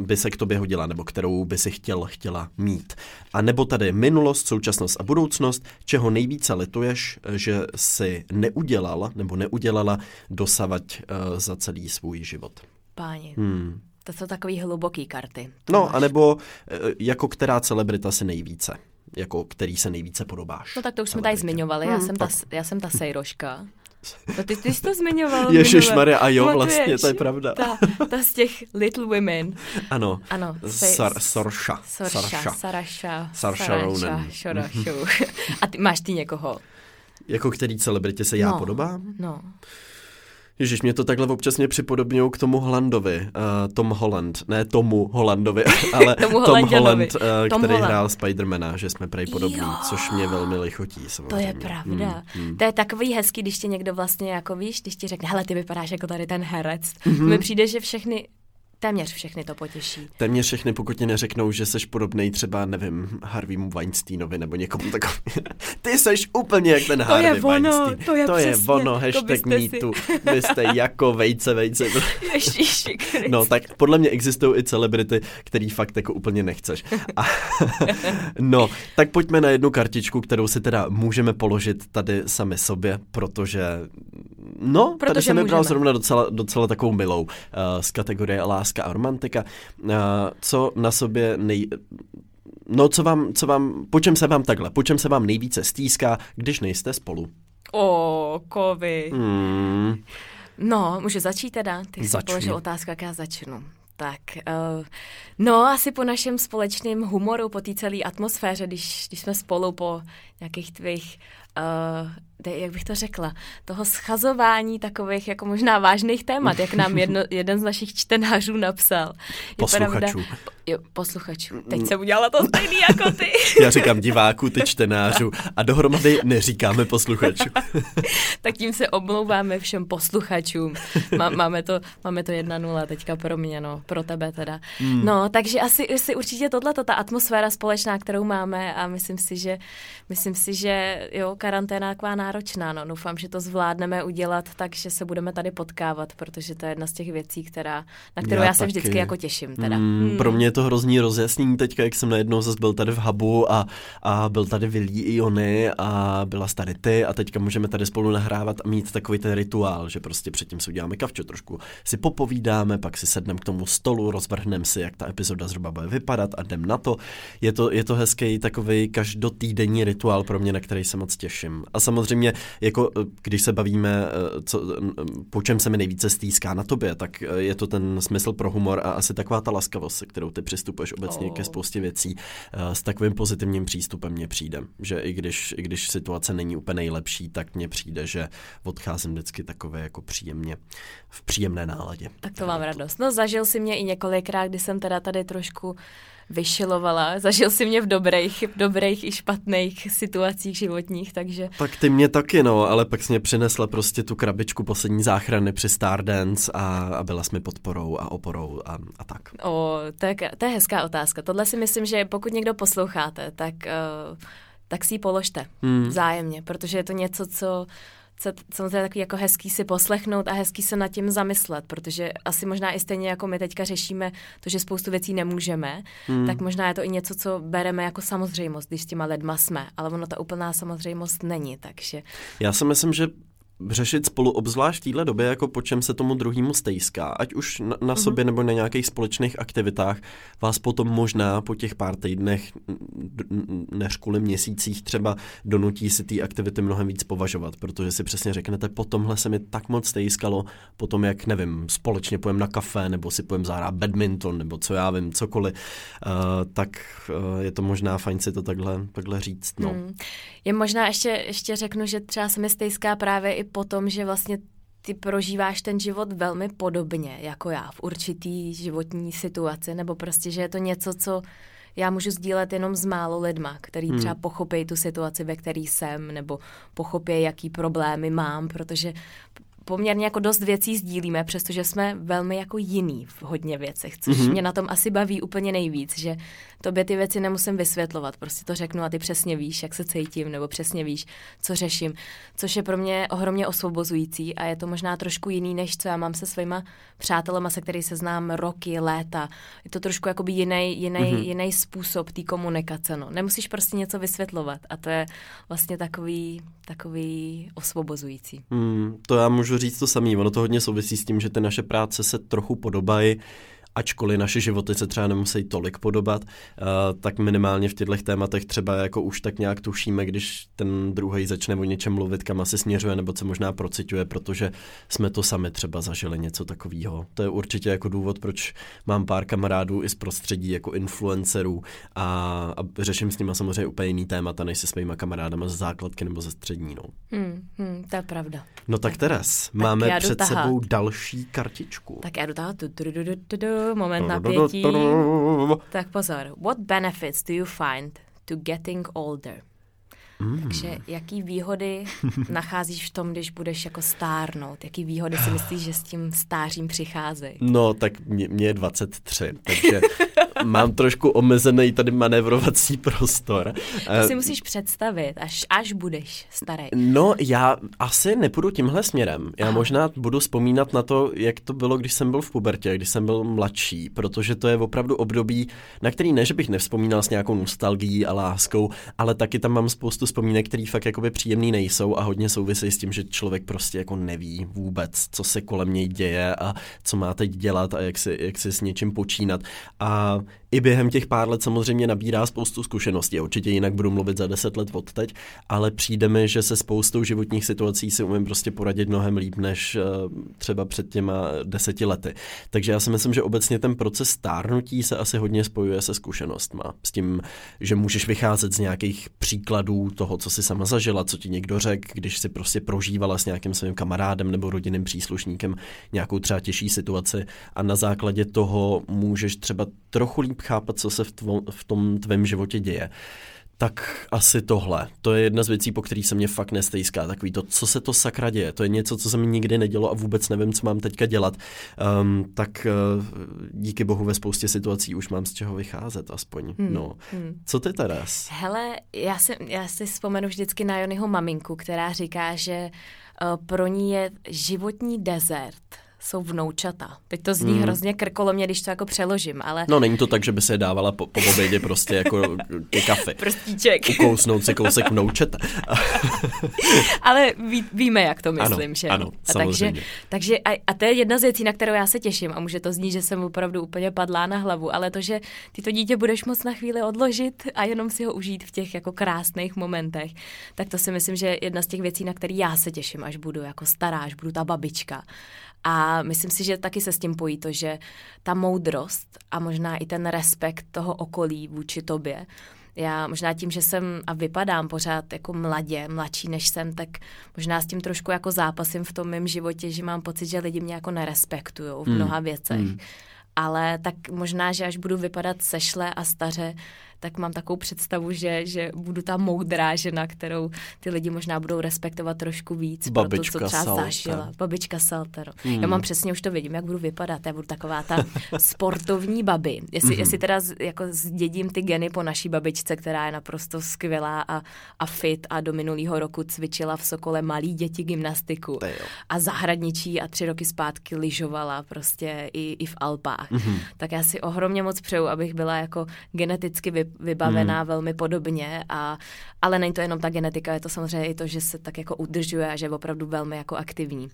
by se k tobě hodila, nebo kterou by si chtěl, chtěla mít? A nebo tady minulost, současnost a budoucnost, čeho nejvíce lituješ, že si neudělal nebo neudělala dosavať eh, za celý svůj život? Páni. Hmm. To jsou takové hluboké karty. To no, máš... anebo jako která celebrita si nejvíce? Jako který se nejvíce podobáš. No tak to už jsme tady zmiňovali, já, Hmm, jsem ta, já jsem ta sejroška. No ty, ty jsi to zmiňoval. Ježiš minule. Maria, a jo, Pamatuješ? vlastně, to je pravda. Ta, ta z těch Little Women. Ano, Ano. Sar, Sorša. Sorša, Sarša. Saraša, Saoirse Ronan. Šorašu. A ty máš ty někoho? Jako který celebritě se já no, podobám? No. Ježíš, mě to takhle občas mě připodobňují k tomu Holandovi, uh, Tom Holland, ne tomu Holandovi, ale Tomu Tom. Holland, uh, Tom který Holland. hrál Spidermana, že jsme prej podobní, Jo. což mě velmi lichotí To samozřejmě. je pravda. Hmm, hmm. To je takový hezký, když tě někdo vlastně jako víš, když ti řekne, hele, ty vypadáš jako tady ten herec. Mhm. Mm-hmm. Mi přijde, že všechny, téměř všechny to potěší. Téměř všechny, pokud ti neřeknou, že seš podobnej třeba, nevím, Harveymu Weinsteinovi nebo někomu takovému. Ty seš úplně jak ten To Harvey je ono, Weinstein. to je to je přesně, ono, to hashtag byste me si- too. Vy jste jako vejce, vejce. Ježíši. No, tak podle mě existují i celebrity, který fakt jako úplně nechceš. A, no, tak pojďme na jednu kartičku, kterou si teda můžeme položit tady sami sobě, protože no, tady Protože jsem vybral zrovna docela, docela takovou milou uh, z kategorie láska a romantika. Co na sobě nej... No, co vám, co vám, po čem se vám takhle, po čem se vám nejvíce stýská, když nejste spolu? O, kovy. Hmm, No, můžu začít teda? Ty jsi položil otázku, jak já začnu. Tak, uh, no asi po našem společném humoru, po té celé atmosféře, když, když jsme spolu po nějakých tvých, uh, jak bych to řekla, toho schazování takových jako možná vážných témat, jak nám jedno, jeden z našich čtenářů napsal. Je Posluchačů. Pravda, jo, posluchačů. Teď jsem udělala to stejný jako ty. já říkám diváků, ty čtenářů a dohromady neříkáme posluchačů. tak tím se omlouváme všem posluchačům. Má, máme, to, máme to jedna nula teďka pro mě, no, pro tebe teda. Hmm. No, takže asi, asi určitě tohle, ta atmosféra společná, kterou máme a myslím si, že myslím si, že jo, karanténa taková náročná, no. Doufám, že to zvládneme udělat tak, že se budeme tady potkávat, protože to je jedna z těch věcí, která, na kterou já, já se taky. vždycky jako těším teda. Mm, Pro mě je to hrozný rozjasnění teďka, jak jsem najednou zase byl tady v hubu a, a byl tady Vilí i Jony a byla tady ty a teďka můžeme tady spolu nahrávat a mít takový ten rituál, že prostě předtím si uděláme kavčo trošku, si popovídáme, pak si sedneme k tomu stolu, rozvrhneme si, jak ta epizoda zhruba bude vypadat a jdem na to. Je to, je to hezký takový každotýdenní rituál pro mě, na který se moc těším. A samozřejmě, jako eh, když se bavíme, eh, co, eh, po čem se mi nejvíce stýská na tobě, tak je to ten smysl pro humor a asi taková ta laskavost, se kterou ty přistupuješ obecně Oh. ke spoustě věcí. S takovým pozitivním přístupem mně přijde, že i když, i když situace není úplně nejlepší, tak mně přijde, že odcházím vždycky takové jako příjemně, v příjemné náladě. Tak to mám radost. No zažil si mě i několikrát, kdy jsem teda tady trošku vyšilovala. Zažil si mě v dobrých, v dobrých i špatných situacích životních, takže Tak ty mě taky, no, ale pak jsi mě přinesla prostě tu krabičku poslední záchrany při Stardance a, a byla jsi mi podporou a oporou a, a tak. o, to, je, to je hezká otázka. Tohle si myslím, že pokud někdo posloucháte, tak, uh, tak si ji položte Hmm. vzájemně, protože je to něco, co co, samozřejmě takový jako hezký si poslechnout a hezký se nad tím zamyslet, protože asi možná i stejně jako my teďka řešíme to, že spoustu věcí nemůžeme, hmm. tak možná je to i něco, co bereme jako samozřejmost, když s těma lidma jsme, ale ono ta úplná samozřejmost není, takže Já si myslím, že řešit spolu obzvlášť v téhle době, jako po čem se tomu druhému stejská, ať už na, na sobě nebo na nějakých společných aktivitách, vás potom možná po těch pár týdnech, než kvůli měsících třeba donutí si ty aktivity mnohem víc považovat, protože si přesně řeknete, po tomhle se mi tak moc stejskalo, potom jak, nevím, společně pojem na kafe, nebo si pojem zahrát badminton, nebo co já vím, cokoliv, uh, tak uh, je to možná fajn si to takhle, takhle říct, no. Hmm. Je možná ještě, ještě řeknu, že třeba se mi stejská právě i po tom, že vlastně ty prožíváš ten život velmi podobně jako já v určitý životní situaci, nebo prostě, že je to něco, co já můžu sdílet jenom s málo lidma, který Hmm. třeba pochopí tu situaci, ve který jsem, nebo pochopí, jaký problémy mám, protože poměrně jako dost věcí sdílíme, přestože jsme velmi jako jiný v hodně věcech, což Mhm. mm-hmm. mě na tom asi baví úplně nejvíc, že tobě ty věci nemusím vysvětlovat, prostě to řeknu a ty přesně víš, jak se cítím, nebo přesně víš, co řeším, což je pro mě ohromně osvobozující a je to možná trošku jiný, než co já mám se svýma přátelema, se který se znám roky, léta. Je to trošku jakoby jiný, jiný, Mhm. mm-hmm. jiný způsob té komunikace, no. Nemusíš prostě něco vysvětlovat a to je vlastně takový, takový osvobozující. Hmm, to já můžu říct to samý. Ono to hodně souvisí s tím, že ty naše práce se trochu podobají ačkoliv naše životy se třeba nemusí tolik podobat, uh, tak minimálně v těchto tématech třeba jako už tak nějak tušíme, když ten druhý začne o něčem mluvit, kam asi směřuje, nebo co možná procituje, protože jsme to sami třeba zažili něco takového. To je určitě jako důvod, proč mám pár kamarádů i z prostředí jako influencerů a, a řeším s nimi samozřejmě úplně jiný témata, než se svýma kamarádama ze základky nebo ze střední. No. Hmm, hmm, to je pravda. No tak, tak Teres, máme před tahat. sebou další kartičku. Tak já tahat. Moment napětí. Tak pozor. What benefits do you find to getting older? Mm. Takže jaký výhody nacházíš v tom, když budeš jako stárnout? Jaký výhody si myslíš, že s tím stářím přicházejí? No, tak mě, mě je 23, takže mám trošku omezený tady manévrovací prostor. To si eh, musíš představit, až, až budeš starý. No, já asi nepůjdu tímhle směrem. Já Aha. možná budu vzpomínat na to, jak to bylo, když jsem byl v pubertě, když jsem byl mladší, protože to je opravdu období, na který ne, že bych nevzpomínal s nějakou nostalgií a láskou, ale taky tam mám spoustu vzpomínek, které fakt jakoby příjemný nejsou a hodně souvisí s tím, že člověk prostě jako neví vůbec, co se kolem něj děje a co má teď dělat a jak si, jak si s něčím počínat. A i během těch pár let samozřejmě nabírá spoustu zkušeností. Určitě jinak budu mluvit za deset let od teď, ale přijde mi, že se spoustou životních situací si umím prostě poradit mnohem líp než eh, třeba před těma deseti lety. Takže já si myslím, že obecně ten proces stárnutí se asi hodně spojuje se zkušenostma. S tím, že můžeš vycházet z nějakých příkladů toho, co si sama zažila, co ti někdo řekl, když si prostě prožívala s nějakým svým kamarádem nebo rodinným příslušníkem nějakou třeba těžší situaci a na základě toho můžeš třeba trochu líp chápat, co se v, tvo, v tom tvém životě děje. Tak asi tohle. To je jedna z věcí, po kterých se mě fakt nestejská. Takový to, co se to sakra děje. To je něco, co se mi nikdy nedělo a vůbec nevím, co mám teďka dělat. Um, tak uh, díky bohu ve spoustě situací už mám z čeho vycházet aspoň. Hmm. No. Hmm. Co ty teraz? Hele, já si, já si vzpomenu vždycky na Jonyho maminku, která říká, že uh, pro ní je životní desert jsou vnoučata. Teď to zní mm. hrozně krkolomně, když to jako přeložím, ale... No není to tak, že by se dávala po, po obědě prostě jako ty kafy. Prostíček. Ukousnout si kousek vnoučata. ale ví, víme, jak to myslím, ano, že? Ano, a takže, takže a, a to je jedna z věcí, na kterou já se těším a může to znít, že jsem opravdu úplně padlá na hlavu, ale to, že ty to dítě budeš moc na chvíli odložit a jenom si ho užít v těch jako krásných momentech, tak to si myslím, že je jedna z těch věcí, na které já se těším, až budu jako stará, až budu ta babička. A myslím si, že taky se s tím pojí to, že ta moudrost a možná i ten respekt toho okolí vůči tobě, já možná tím, že jsem a vypadám pořád jako mladě, mladší než jsem, tak možná s tím trošku jako zápasím v tom mém životě, že mám pocit, že lidi mě jako nerespektují v hmm. mnoha věcech. Mm. Ale tak možná, že až budu vypadat sešle a staře, tak mám takovou představu, že, že budu ta moudrá žena, kterou ty lidi možná budou respektovat trošku víc Babička pro to, co třeba Salter. zažila. Babička Salter. Hmm. Já mám přesně, už to vidím, jak budu vypadat. Já budu taková ta sportovní babi. Jestli, hmm. jestli teda jako zdědím ty geny po naší babičce, která je naprosto skvělá a, a fit a do minulého roku cvičila v Sokole malý děti gymnastiku a zahradničí a tři roky zpátky lyžovala prostě i, i v Alpách. Hmm. Tak já si ohromně moc přeju, abych byla jako geneticky vy, vybavená hmm. velmi podobně, a, ale není to jenom ta genetika, je to samozřejmě i to, že se tak jako udržuje a že je opravdu velmi jako aktivní.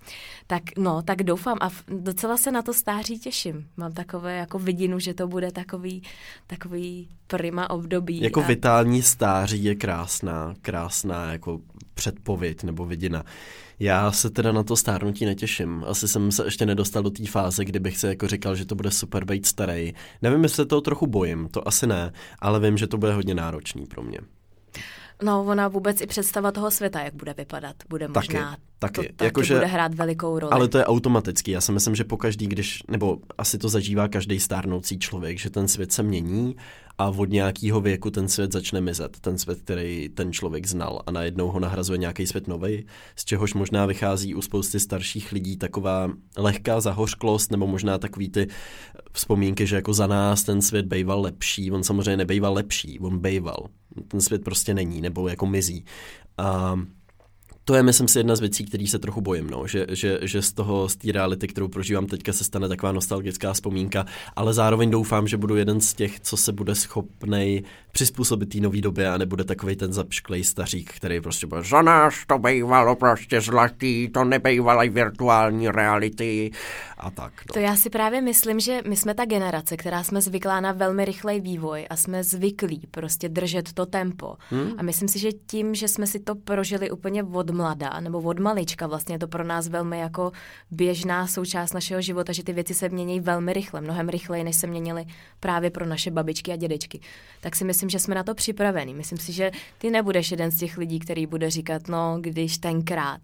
Tak no, tak doufám a docela se na to stáří těším. Mám takové jako vidinu, že to bude takový, takový prima období. Jako a... vitální stáří je krásná, krásná jako předpověď nebo vidina. Já se teda na to stárnutí netěším. Asi jsem se ještě nedostal do té fáze, kdy bych se jako říkal, že to bude super být starý. Nevím, jestli toho trochu bojím, to asi ne, ale vím, že to bude hodně náročný pro mě. No, ona vůbec i představa toho světa, jak bude vypadat, bude taky, možná taky. To taky jako, že, bude hrát velikou roli. Ale to je automatický. Já si myslím, že pokaždý, když, nebo asi to zažívá každý stárnoucí člověk, že ten svět se mění a od nějakého věku ten svět začne mizet. Ten svět, který ten člověk znal a najednou ho nahrazuje nějaký svět nový, z čehož možná vychází u spousty starších lidí taková lehká zahořklost nebo možná takový ty vzpomínky, že jako za nás ten svět bejval lepší. On samozřejmě nebejval lepší, on bejval. Ten svět prostě není, nebo jako mizí. A to je, myslím si, jedna z věcí, který se trochu bojím, no. že, že, že z toho, z té reality, kterou prožívám teďka, se stane taková nostalgická vzpomínka, ale zároveň doufám, že budu jeden z těch, co se bude schopnej přizpůsobit té nové době a nebude takový ten zapšklej stařík, který prostě bude za nás to bývalo prostě zlatý, to nebejvalej virtuální reality a tak. No. To já si právě myslím, že my jsme ta generace, která jsme zvyklá na velmi rychlej vývoj a jsme zvyklí prostě držet to tempo. Hmm. A myslím si, že tím, že jsme si to prožili úplně od mlada nebo od malička, vlastně je to pro nás velmi jako běžná součást našeho života, že ty věci se mění velmi rychle, mnohem rychleji, než se měnily právě pro naše babičky a dědečky. Tak si myslím, že jsme na to připravení. Myslím si, že ty nebudeš jeden z těch lidí, který bude říkat, no, když tenkrát.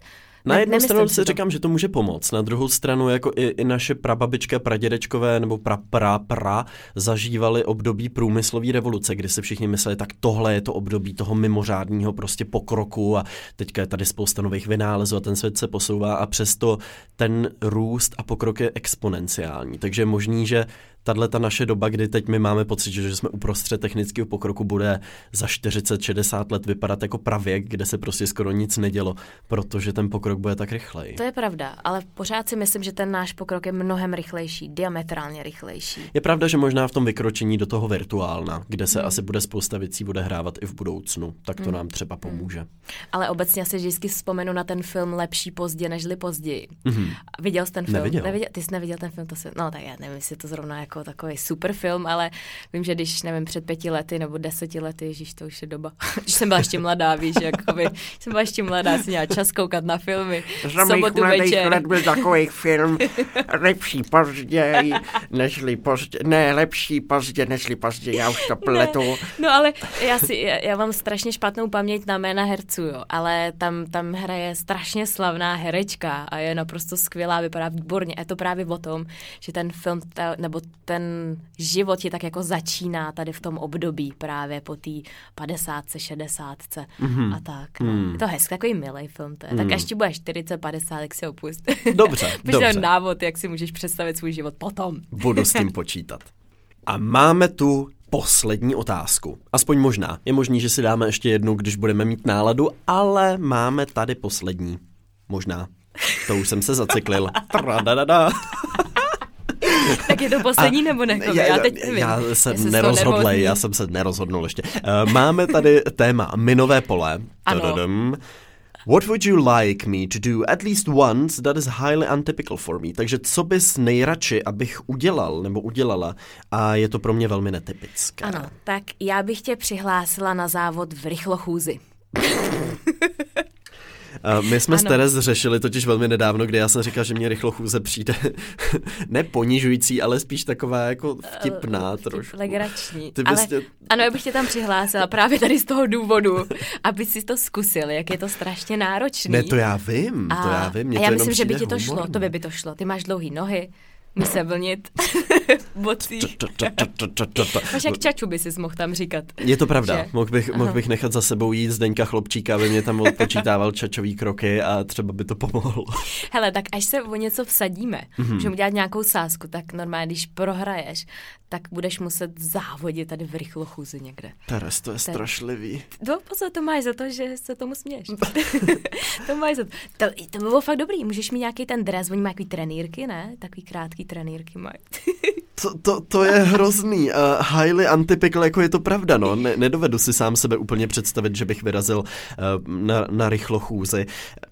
Na jednu stranu si říkám, že to může pomoct, na druhou stranu jako i, i naše prababička, pradědečkové nebo pra, pra, pra zažívali období průmyslové revoluce, kdy si všichni mysleli, tak tohle je to období toho mimořádního prostě pokroku a teďka je tady spousta nových vynálezů a ten svět se posouvá a přesto ten růst a pokrok je exponenciální. Takže je možný, že tahle ta naše doba, kdy teď my máme pocit, že jsme uprostřed technického pokroku, bude za 40-60 let vypadat jako pravěk, kde se prostě skoro nic nedělo, protože ten pokrok bude tak rychlej. To je pravda, ale pořád si myslím, že ten náš pokrok je mnohem rychlejší, diametrálně rychlejší. Je pravda, že možná v tom vykročení do toho virtuálna, kde se hmm. asi bude spousta věcí bude hrávat i v budoucnu, tak to hmm. nám třeba pomůže. Hmm. Ale obecně si vždycky vzpomenu na ten film Lepší pozdě nežli později. Hmm. Viděl jsi ten film? Neviděl. Neviděl? Ty jsi neviděl ten film? To se... No tak já nevím, jestli to zrovna jako jako takový super film, ale vím, že když, nevím, před pěti lety nebo deseti lety, ježíš, to už je doba, když jsem byla ještě mladá, víš, jakoby, jsem byla ještě mladá, si měla čas koukat na filmy. Za sobotu večer. let byl takový film, lepší pozdě, nežli pozdě, ne, lepší pozdě, nežli pozdě, já už to pletu. Ne, no ale já, si, já, já mám strašně špatnou paměť na jména herců, jo, ale tam, tam hraje strašně slavná herečka a je naprosto skvělá, vypadá výborně. A je to právě o tom, že ten film, ta, nebo ten život je tak jako začíná tady v tom období právě po té 50, 60 mm-hmm. a tak. No. Mm. Je to hezký, takový milý film to je. Mm. Tak až ti bude 40, 50, tak si opust. Dobře, dobře. návod, jak si můžeš představit svůj život potom. Budu s tím počítat. A máme tu poslední otázku. Aspoň možná. Je možný, že si dáme ještě jednu, když budeme mít náladu, ale máme tady poslední. Možná. To už jsem se zacyklil. tak je to poslední a, nebo ne? Já, já teď nevím. Já jsem nerozhodlej, já jsem se nerozhodnul ještě. Uh, máme tady téma minové pole. Ano. Tadadam. What would you like me to do at least once that is highly untypical for me? Takže co bys nejradši, abych udělal nebo udělala a je to pro mě velmi netypické. Ano, tak já bych tě přihlásila na závod v rychlochůzi. My jsme ano. s Terez řešili totiž velmi nedávno, kdy já jsem říkal, že mě rychlo chůze přijde ne ponižující, ale spíš taková jako vtipná uh, trošku. Legrační. Ty ale, tě... Ano, já bych tě tam přihlásila právě tady z toho důvodu, aby si to zkusil, jak je to strašně náročný. Ne, to já vím, a, to já vím. Mě a já to myslím, že by ti to šlo, to by by to šlo. Ty máš dlouhý nohy, mi se vlnit bocí. Jak čaču by si mohl tam říkat. Je to pravda. Mohl bych, mohl bych nechat za sebou jít Zdeňka Chlopčíka, aby mě tam odpočítával čačový kroky a třeba by to pomohlo. Hele, tak až se o něco vsadíme, mm-hmm. můžeme udělat nějakou sázku, tak normálně, když prohraješ, tak budeš muset závodit tady v rychlochůzi někde. Teres, to je Ten... strašlivý. No, pozor, to máš za to, že se tomu směš. to máš za to. to. To by bylo fakt dobrý. Můžeš mít nějaký ten dres, oni mají takový trenýrky, ne? Takový krátký trenýrky mají. to, to, to je hrozný. Uh, highly untypical, jako je to pravda, no. Ne, nedovedu si sám sebe úplně představit, že bych vyrazil uh, na, na rychlochůzi.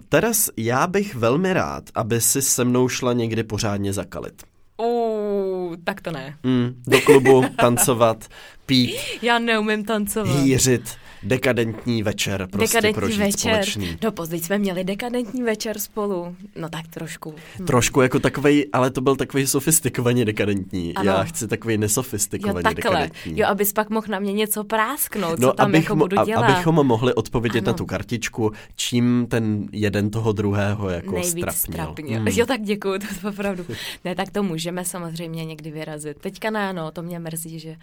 Teraz já bych velmi rád, aby si se mnou šla někdy pořádně zakalit. Uh, tak to ne. Mm, do klubu, tancovat, pít. Já neumím tancovat. Hýřit dekadentní večer prostě dekadentní prožít večer. společný. No později jsme měli dekadentní večer spolu. No tak trošku. Hm. Trošku jako takový, ale to byl takový sofistikovaně dekadentní. Ano. Já chci takový nesofistikovaně jo, dekadentní. Jo, abys pak mohl na mě něco prásknout, no, co tam abych, jako budu dělat. Abychom mohli odpovědět ano. na tu kartičku, čím ten jeden toho druhého jako Nejvíc strapnil. Hmm. Jo, tak děkuju, to opravdu. ne, tak to můžeme samozřejmě někdy vyrazit. Teďka ne, no, to mě mrzí, že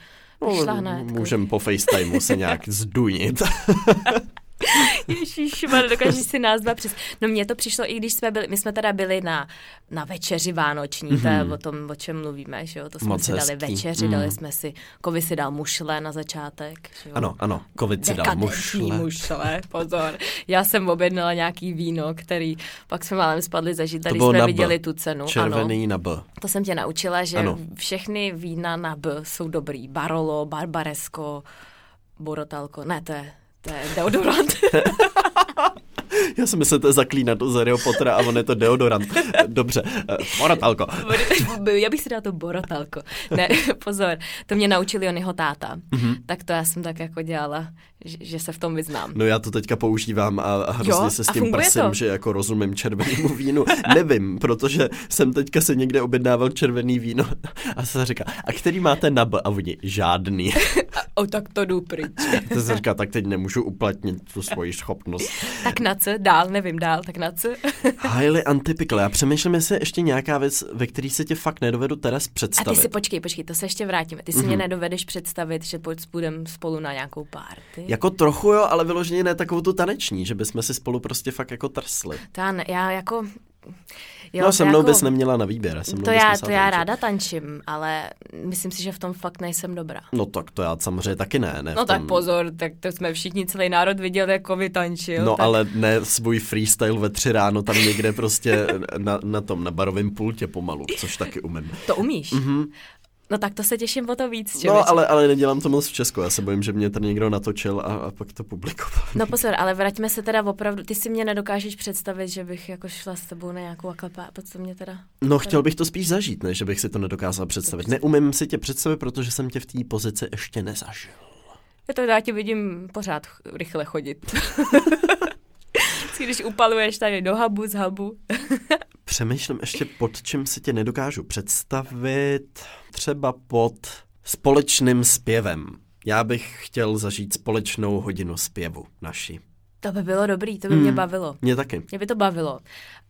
no. Můžeme po FaceTimeu se nějak zdunit. Ježíš, dokážeš si nás dva přes... No mně to přišlo, i když jsme byli, my jsme teda byli na, na večeři vánoční, mm-hmm. to je mhm. o tom, o čem mluvíme, že jo, to jsme Moc si dali večeři, mm. dali jsme si, Kovy si dal mušle na začátek, že jo. Ano, ano, Kovy si dal mušle. mušle, pozor. Já jsem objednala nějaký víno, který, pak jsme málem spadli za žít, tady jsme viděli tu cenu. Červený ano. na B. To jsem tě naučila, že ano. všechny vína na B jsou dobrý. Barolo, Barbaresco, Borotalko, ne, to je to je deodorant. Já jsem myslel, to je zaklínat z Harryho Pottera a on je to deodorant. Dobře, eh, borotalko. Já bych si dala to borotalko. Ne, pozor, to mě naučil on jeho táta. Mm-hmm. Tak to já jsem tak jako dělala, že, že se v tom vyznám. No já to teďka používám a, a hrozně jo? se s tím prsím, to? že jako rozumím červenému vínu. Nevím, protože jsem teďka se někde objednával červený víno a se říká, a který máte na B? A oni, žádný. o, tak to jdu pryč. to se říká, tak teď nemůžu uplatnit tu svoji schopnost. tak na co? Dál, nevím dál, tak na co? Highly untypical. Já přemýšlím, jestli ještě nějaká věc, ve které se tě fakt nedovedu teraz představit. A ty si počkej, počkej, to se ještě vrátíme. Ty si mm-hmm. mě nedovedeš představit, že půjdeme spolu na nějakou párty. Jako trochu jo, ale vyloženě ne takovou tu taneční, že bychom si spolu prostě fakt jako trsli. To já, ne, já jako Jo, no se mnou jako, bys neměla na výběr. Se to já, to já ráda tančím, ale myslím si, že v tom fakt nejsem dobrá. No tak to já samozřejmě taky ne. ne no tom... tak pozor, tak to jsme všichni celý národ viděli, jako vy tančil. No tak... ale ne svůj freestyle ve tři ráno tam někde prostě na, na tom, na barovém pultě pomalu, což taky umím. To umíš? Mm-hmm. No tak to se těším o to víc. Člověče. No ale, ale nedělám to moc v Česku, já se bojím, že mě tady někdo natočil a, a pak to publikoval. No pozor, ale vraťme se teda opravdu, ty si mě nedokážeš představit, že bych jako šla s tebou na nějakou aklepá, co mě teda... No chtěl bych to spíš zažít, ne, že bych si to nedokázal představit. Neumím si tě představit, protože jsem tě v té pozici ještě nezažil. Je to já tě vidím pořád rychle chodit. když upaluješ tady do habu z habu. Přemýšlím ještě pod čím si tě nedokážu představit. Třeba pod společným zpěvem. Já bych chtěl zažít společnou hodinu zpěvu naši. To by bylo dobrý, to by hmm. mě bavilo. Mě taky. Mě by to bavilo.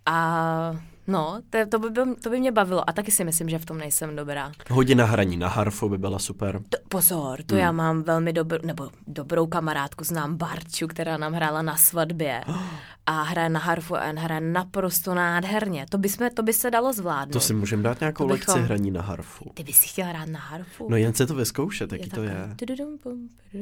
A No, to, to, by, to by mě bavilo a taky si myslím, že v tom nejsem dobrá. Hodina hraní na harfu by byla super. To, pozor, to hmm. já mám velmi dobrou, nebo dobrou kamarádku, znám Barču, která nám hrála na svatbě a hraje na harfu a hraje naprosto nádherně. To by, jsme, to by se dalo zvládnout. To si můžeme dát nějakou bychom... lekci hraní na harfu. Ty bys si chtěl hrát na harfu? No jen se to vyzkoušet, jaký je to je.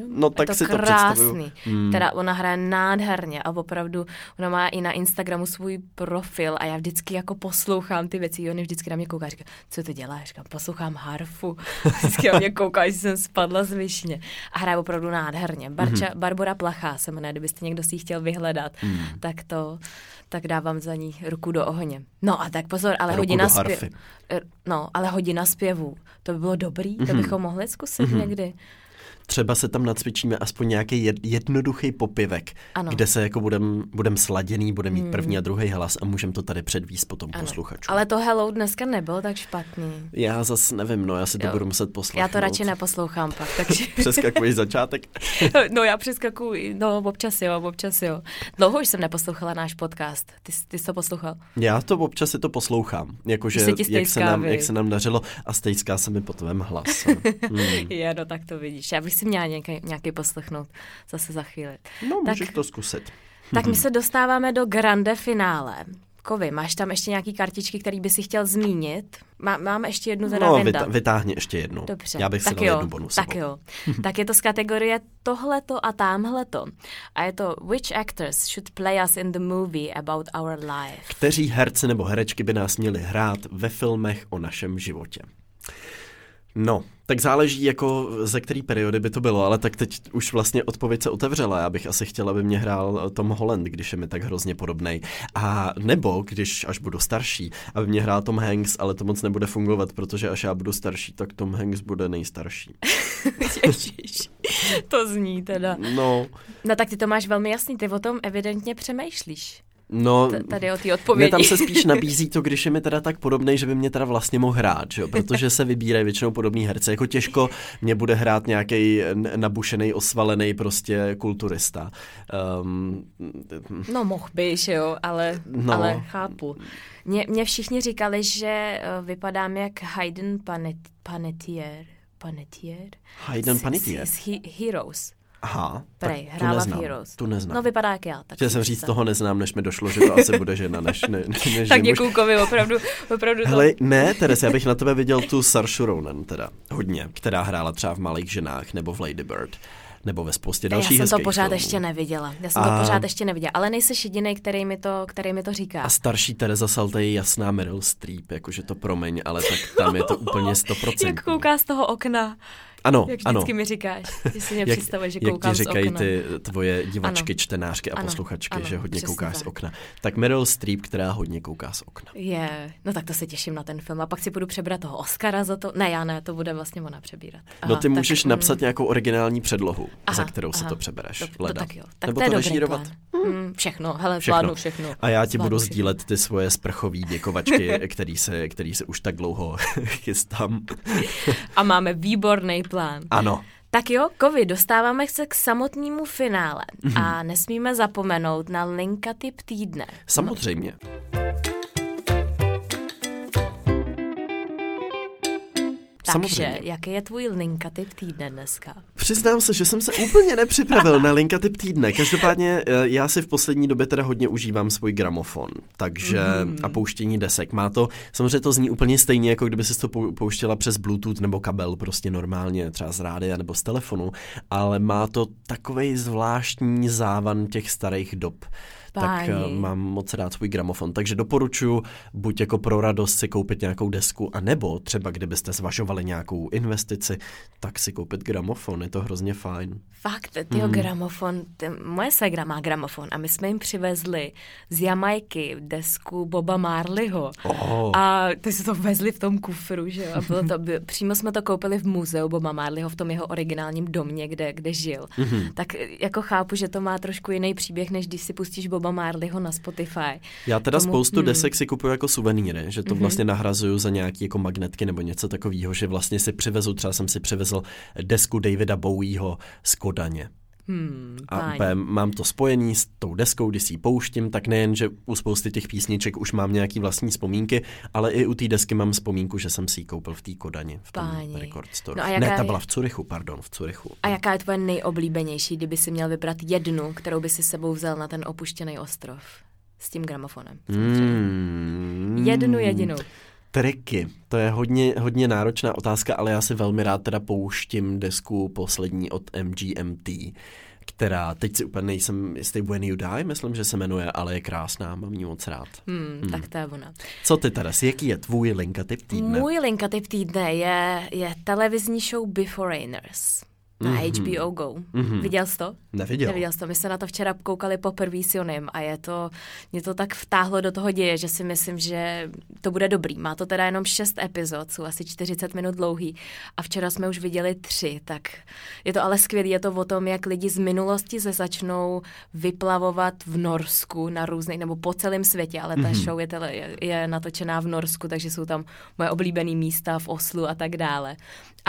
No tak je to si krásný. to hmm. Teda ona hraje nádherně a opravdu ona má i na Instagramu svůj profil a já vždycky jako poslouchám ty věci. On vždycky na mě kouká a říká, co to děláš? Říkám, poslouchám harfu. Vždycky na mě kouká, že jsem spadla z višně. A hraje opravdu nádherně. Barča, mm-hmm. Barbara Plachá se jmenuje, kdybyste někdo si ji chtěl vyhledat, mm. tak to, tak dávám za ní ruku do ohně. No a tak pozor, ale ruku hodina zpěvu. No, ale hodina zpěvu. To by bylo dobrý, mm-hmm. to mhm. bychom mohli zkusit mm-hmm. někdy třeba se tam nacvičíme aspoň nějaký jednoduchý popivek, ano. kde se jako budem, budem sladěný, budeme mít hmm. první a druhý hlas a můžeme to tady předvíst potom ano. posluchačům. Ale to hello dneska nebylo tak špatný. Já zas nevím, no já si to jo. budu muset poslouchat. Já to radši neposlouchám pak, takže... Přeskakuješ začátek? no já přeskakuji, no občas jo, občas jo. Dlouho už jsem neposlouchala náš podcast. Ty, ty jsi to poslouchal? Já to občas si to poslouchám, jakože jak se, nám, jak se nám dařilo a stejská se mi po tvém hlas. hmm. Je, no tak to vidíš. Já bych si měla nějaký, nějaký poslechnout zase za chvíli. No, tak, můžeš to zkusit. Tak my se dostáváme do grande finále. Kovy, máš tam ještě nějaký kartičky, který by si chtěl zmínit? Má, máme ještě jednu teda No, vyta- vytáhni ještě jednu. Dobře. Já bych tak si dal jo, jednu bonusovou. Tak jo. tak je to z kategorie tohleto a tamhleto. A je to Which actors should play us in the movie about our life? Kteří herci nebo herečky by nás měli hrát ve filmech o našem životě? No, tak záleží jako ze který periody by to bylo, ale tak teď už vlastně odpověď se otevřela. Já bych asi chtěla, aby mě hrál Tom Holland, když je mi tak hrozně podobný. A nebo, když až budu starší, aby mě hrál Tom Hanks, ale to moc nebude fungovat, protože až já budu starší, tak Tom Hanks bude nejstarší. Ježiš, to zní teda. No. No tak ty to máš velmi jasný, ty o tom evidentně přemýšlíš. No, tady o té odpovědi. tam se spíš nabízí to, když je mi teda tak podobný, že by mě teda vlastně mohl hrát, že? protože se vybírají většinou podobný herce. Jako těžko mě bude hrát nějaký nabušený, osvalený prostě kulturista. Um, no mohl by, že jo, ale, no. ale chápu. Mě, mě všichni říkali, že eh, vypadám jak Hayden Panet, Panettiere. Panettiere? Hayden Panettiere? Z, z, z Heroes. Aha, Prej, hrála tu neznám, v Heroes. Tu neznám. No vypadá jak já. Chtěl jsem říct, toho neznám, než mi došlo, že to asi bude žena, než, ne, než Tak děkuju, Kovi, opravdu, opravdu to... Hele, ne, Teres, já bych na tebe viděl tu Sarshu Ronan teda, hodně, která hrála třeba v Malých ženách nebo v Lady Bird nebo ve spoustě dalších Já jsem to pořád filmů. ještě neviděla. Já jsem a... to pořád ještě neviděla, ale nejsi jediný, který mi to, který mi to říká. A starší Teresa Salte je jasná Meryl Streep, jakože to promiň, ale tak tam je to úplně 100%. Jak kouká z toho okna. Ano, Jak ano. vždycky mi říkáš, že si mě Jak, představuješ, že jak koukám ti říkají z okna. ty tvoje divačky, Ano. čtenářky a Ano, posluchačky, ano, že hodně koukáš z tak. okna. Tak Meryl Streep, která hodně kouká z okna. Je, no tak to se těším na ten film. A pak si budu přebrat toho Oscara za to. Ne, já ne, to bude vlastně ona přebírat. No ty tak, můžeš mm, napsat nějakou originální předlohu, aha, za kterou si aha. to přebereš. To, to, tak jo, tak Nebo to je to dobrý režírovat. plán. Mm, všechno, hele, Všechno. zvládnu všechno. A já ti budu všechno. sdílet ty svoje sprchový děkovačky, který se, který se už tak dlouho chystám. A máme výborný plán. Ano, Tak jo, Kovi, dostáváme se k samotnému finále. Mhm. A nesmíme zapomenout na linka typ týdne. samozřejmě. Takže, Samozřejmě. jaký je tvůj linka typ týdne dneska? Přiznám se, že jsem se úplně nepřipravil na linka typ týdne. Každopádně eh, já si v poslední době teda hodně užívám svůj gramofon, takže Mhm. a pouštění desek. Má to, samozřejmě to zní úplně stejně, jako kdyby si to pou- pouštěla přes Bluetooth nebo kabel, prostě normálně, třeba z rádia nebo z telefonu, ale má to takovej zvláštní závan těch starých dob. Tak eh, Páni. mám moc rád svůj gramofon, takže doporučuji buď jako pro radost si koupit nějakou desku, a nebo třeba kdybyste zvažovali nějakou investici, tak si koupit gramofon, je to hrozně fajn. Fakt, tyjo, Mhm. gramofon, ty, moje ségra má gramofon a my jsme jim přivezli z Jamajky desku Boba Marleyho. Oh. A ty si to vezli v tom kufru, že jo? A bylo to, by, přímo jsme to koupili v muzeu Boba Marleyho v tom jeho originálním domě, kde, kde žil. Mhm. Tak jako chápu, že to má trošku jiný příběh, než když si pustíš Boba Marleyho na Spotify. Já teda Tomu- spoustu hmm. desek si kupuju jako suvenýry, že to vlastně nahrazuju za nějaký jako magnetky nebo něco takového, že vlastně si přivezu, třeba jsem si přivezl desku Davida Bowieho z Kodaně. Hmm, A úplně mám to spojený s tou deskou, když si ji pouštím, tak nejen, že u spousty těch písniček už mám nějaký vlastní vzpomínky, ale i u té desky mám vzpomínku, že jsem si ji koupil v té Kodani, v tom Páni. record store. No a ne, jaká ta je- byla v Curychu, pardon, v Curychu. A jaká je tvoje nejoblíbenější, kdyby si měl vybrat jednu, kterou by si sebou vzal na ten opuštěný ostrov? S tím gramofonem. Mm. Jednu jedinou. Triky. To je hodně, hodně náročná otázka, ale já si velmi rád teda pouštím desku poslední od MGMT, která, teď si úplně nejsem jistý When You Die, myslím, že se jmenuje, ale je krásná, mám ní moc rád. Hmm, Tak to je ona. Co ty Teres, jaký je tvůj linka typ týdne? Můj linka typ týdne je, je televizní show Beforeigners na mm-hmm. HBO Go. Mm-hmm. Viděl jsi to? Neviděl. Neviděl jsi to. My se na to včera koukali poprvé s Jonem a je to, mě to tak vtáhlo do toho děje, že si myslím, že to bude dobrý. Má to teda jenom šest epizod, jsou asi 40 minut dlouhý a včera jsme už viděli tři, tak je to ale skvělé. Je to o tom, jak lidi z minulosti se začnou vyplavovat v Norsku na různých, nebo po celém světě, ale ta mm-hmm. show je, tele, je, je natočená v Norsku, takže jsou tam moje oblíbené místa v Oslu a tak dále.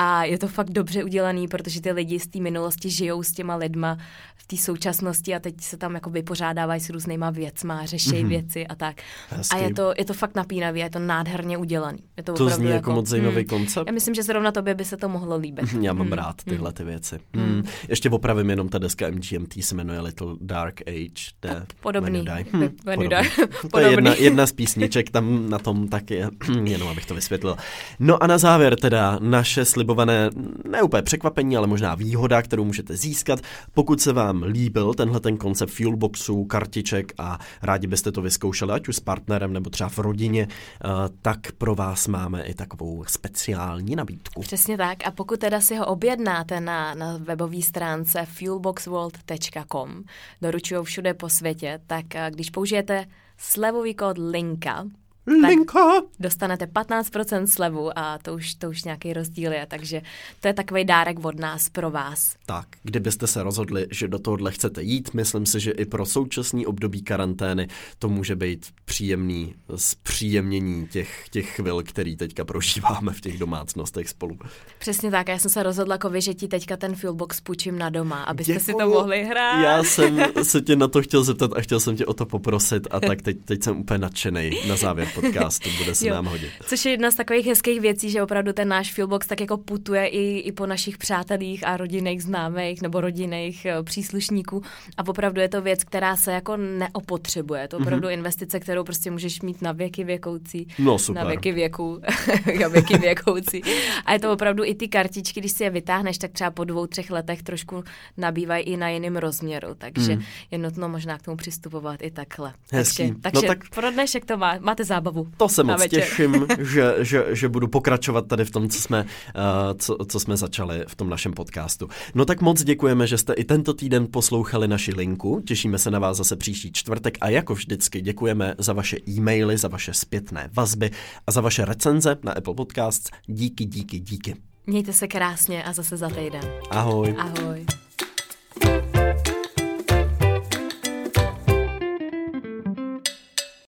A je to fakt dobře udělaný, protože ty lidi z té minulosti žijou s těma lidma v té současnosti a teď se tam jako vypořádávají s různýma věcma, řeší mm-hmm. věci a tak. Hezký. A je to, je to fakt napínavý, a je to nádherně udělaný. Je to, To zní jako moc zajímavý koncept. Já myslím, že zrovna tobě by se to mohlo líbit. Já mám rád tyhle ty věci. Hmm. Ještě opravím jenom ta deska MGMT se jmenuje Little Dark Age. The Podobný. When You Die. When You podobný. Die. To je Podobný. jedna, jedna z písniček tam na tom taky, je, jenom abych to vysvětlil. No a na závěr teda naše slibované, ne úplně překvapení, ale možná výhoda, kterou můžete získat. Pokud se vám líbil tenhle ten koncept Fuelboxu, kartiček a rádi byste to vyzkoušeli, ať už s partnerem nebo třeba v rodině, eh, tak pro vás máme i takovou speciální nabídku. Přesně tak. A pokud teda si ho objednáte na, na webové stránce fuelboxworld.com, doručují všude po světě, tak a když použijete slevový kód LINKA, Linka! dostanete 15% slevu a to už, to už nějaký rozdíl je, takže to je takový dárek od nás pro vás. Tak, kdybyste se rozhodli, že do tohohle chcete jít, myslím si, že i pro současný období karantény to může být příjemný zpříjemnění těch, těch chvil, který teďka prožíváme v těch domácnostech spolu. Přesně tak, já jsem se rozhodla, Kovi, že ti teďka ten Fuelbox půjčím na doma, abyste si to Děkuju. mohli hrát. Já jsem se tě na to chtěl zeptat a chtěl jsem tě o to poprosit a tak teď, teď jsem úplně nadšený na závěr podcastu, bude se Jo. nám hodit. Což je jedna z takových hezkých věcí, že opravdu ten náš Fuelbox tak jako putuje i, i po našich přátelích a rodinných známých nebo rodinných eh, příslušníků a opravdu je to věc, která se jako neopotřebuje. To opravdu mm-hmm. investice, kterou prostě můžeš mít na věky věkoucí. No, super. Na věky věku. na věky věkoucí. A je to opravdu i ty kartičky, když si je vytáhneš, tak třeba po dvou, třech letech trošku nabývají i na jiném rozměru. Takže mm. je nutno možná k tomu přistupovat i takhle. Hezký. Takže, No takže tak- pro dnešek to má, máte zábavný. Zábavu. To se moc těším, že, že, že budu pokračovat tady v tom, co jsme, uh, co, co jsme začali v tom našem podcastu. No tak moc děkujeme, že jste i tento týden poslouchali naši linku. Těšíme se na vás zase příští čtvrtek a jako vždycky děkujeme za vaše e-maily, za vaše zpětné vazby a za vaše recenze na Apple Podcasts. Díky, díky, díky. Mějte se krásně a zase za týden. Ahoj. Ahoj.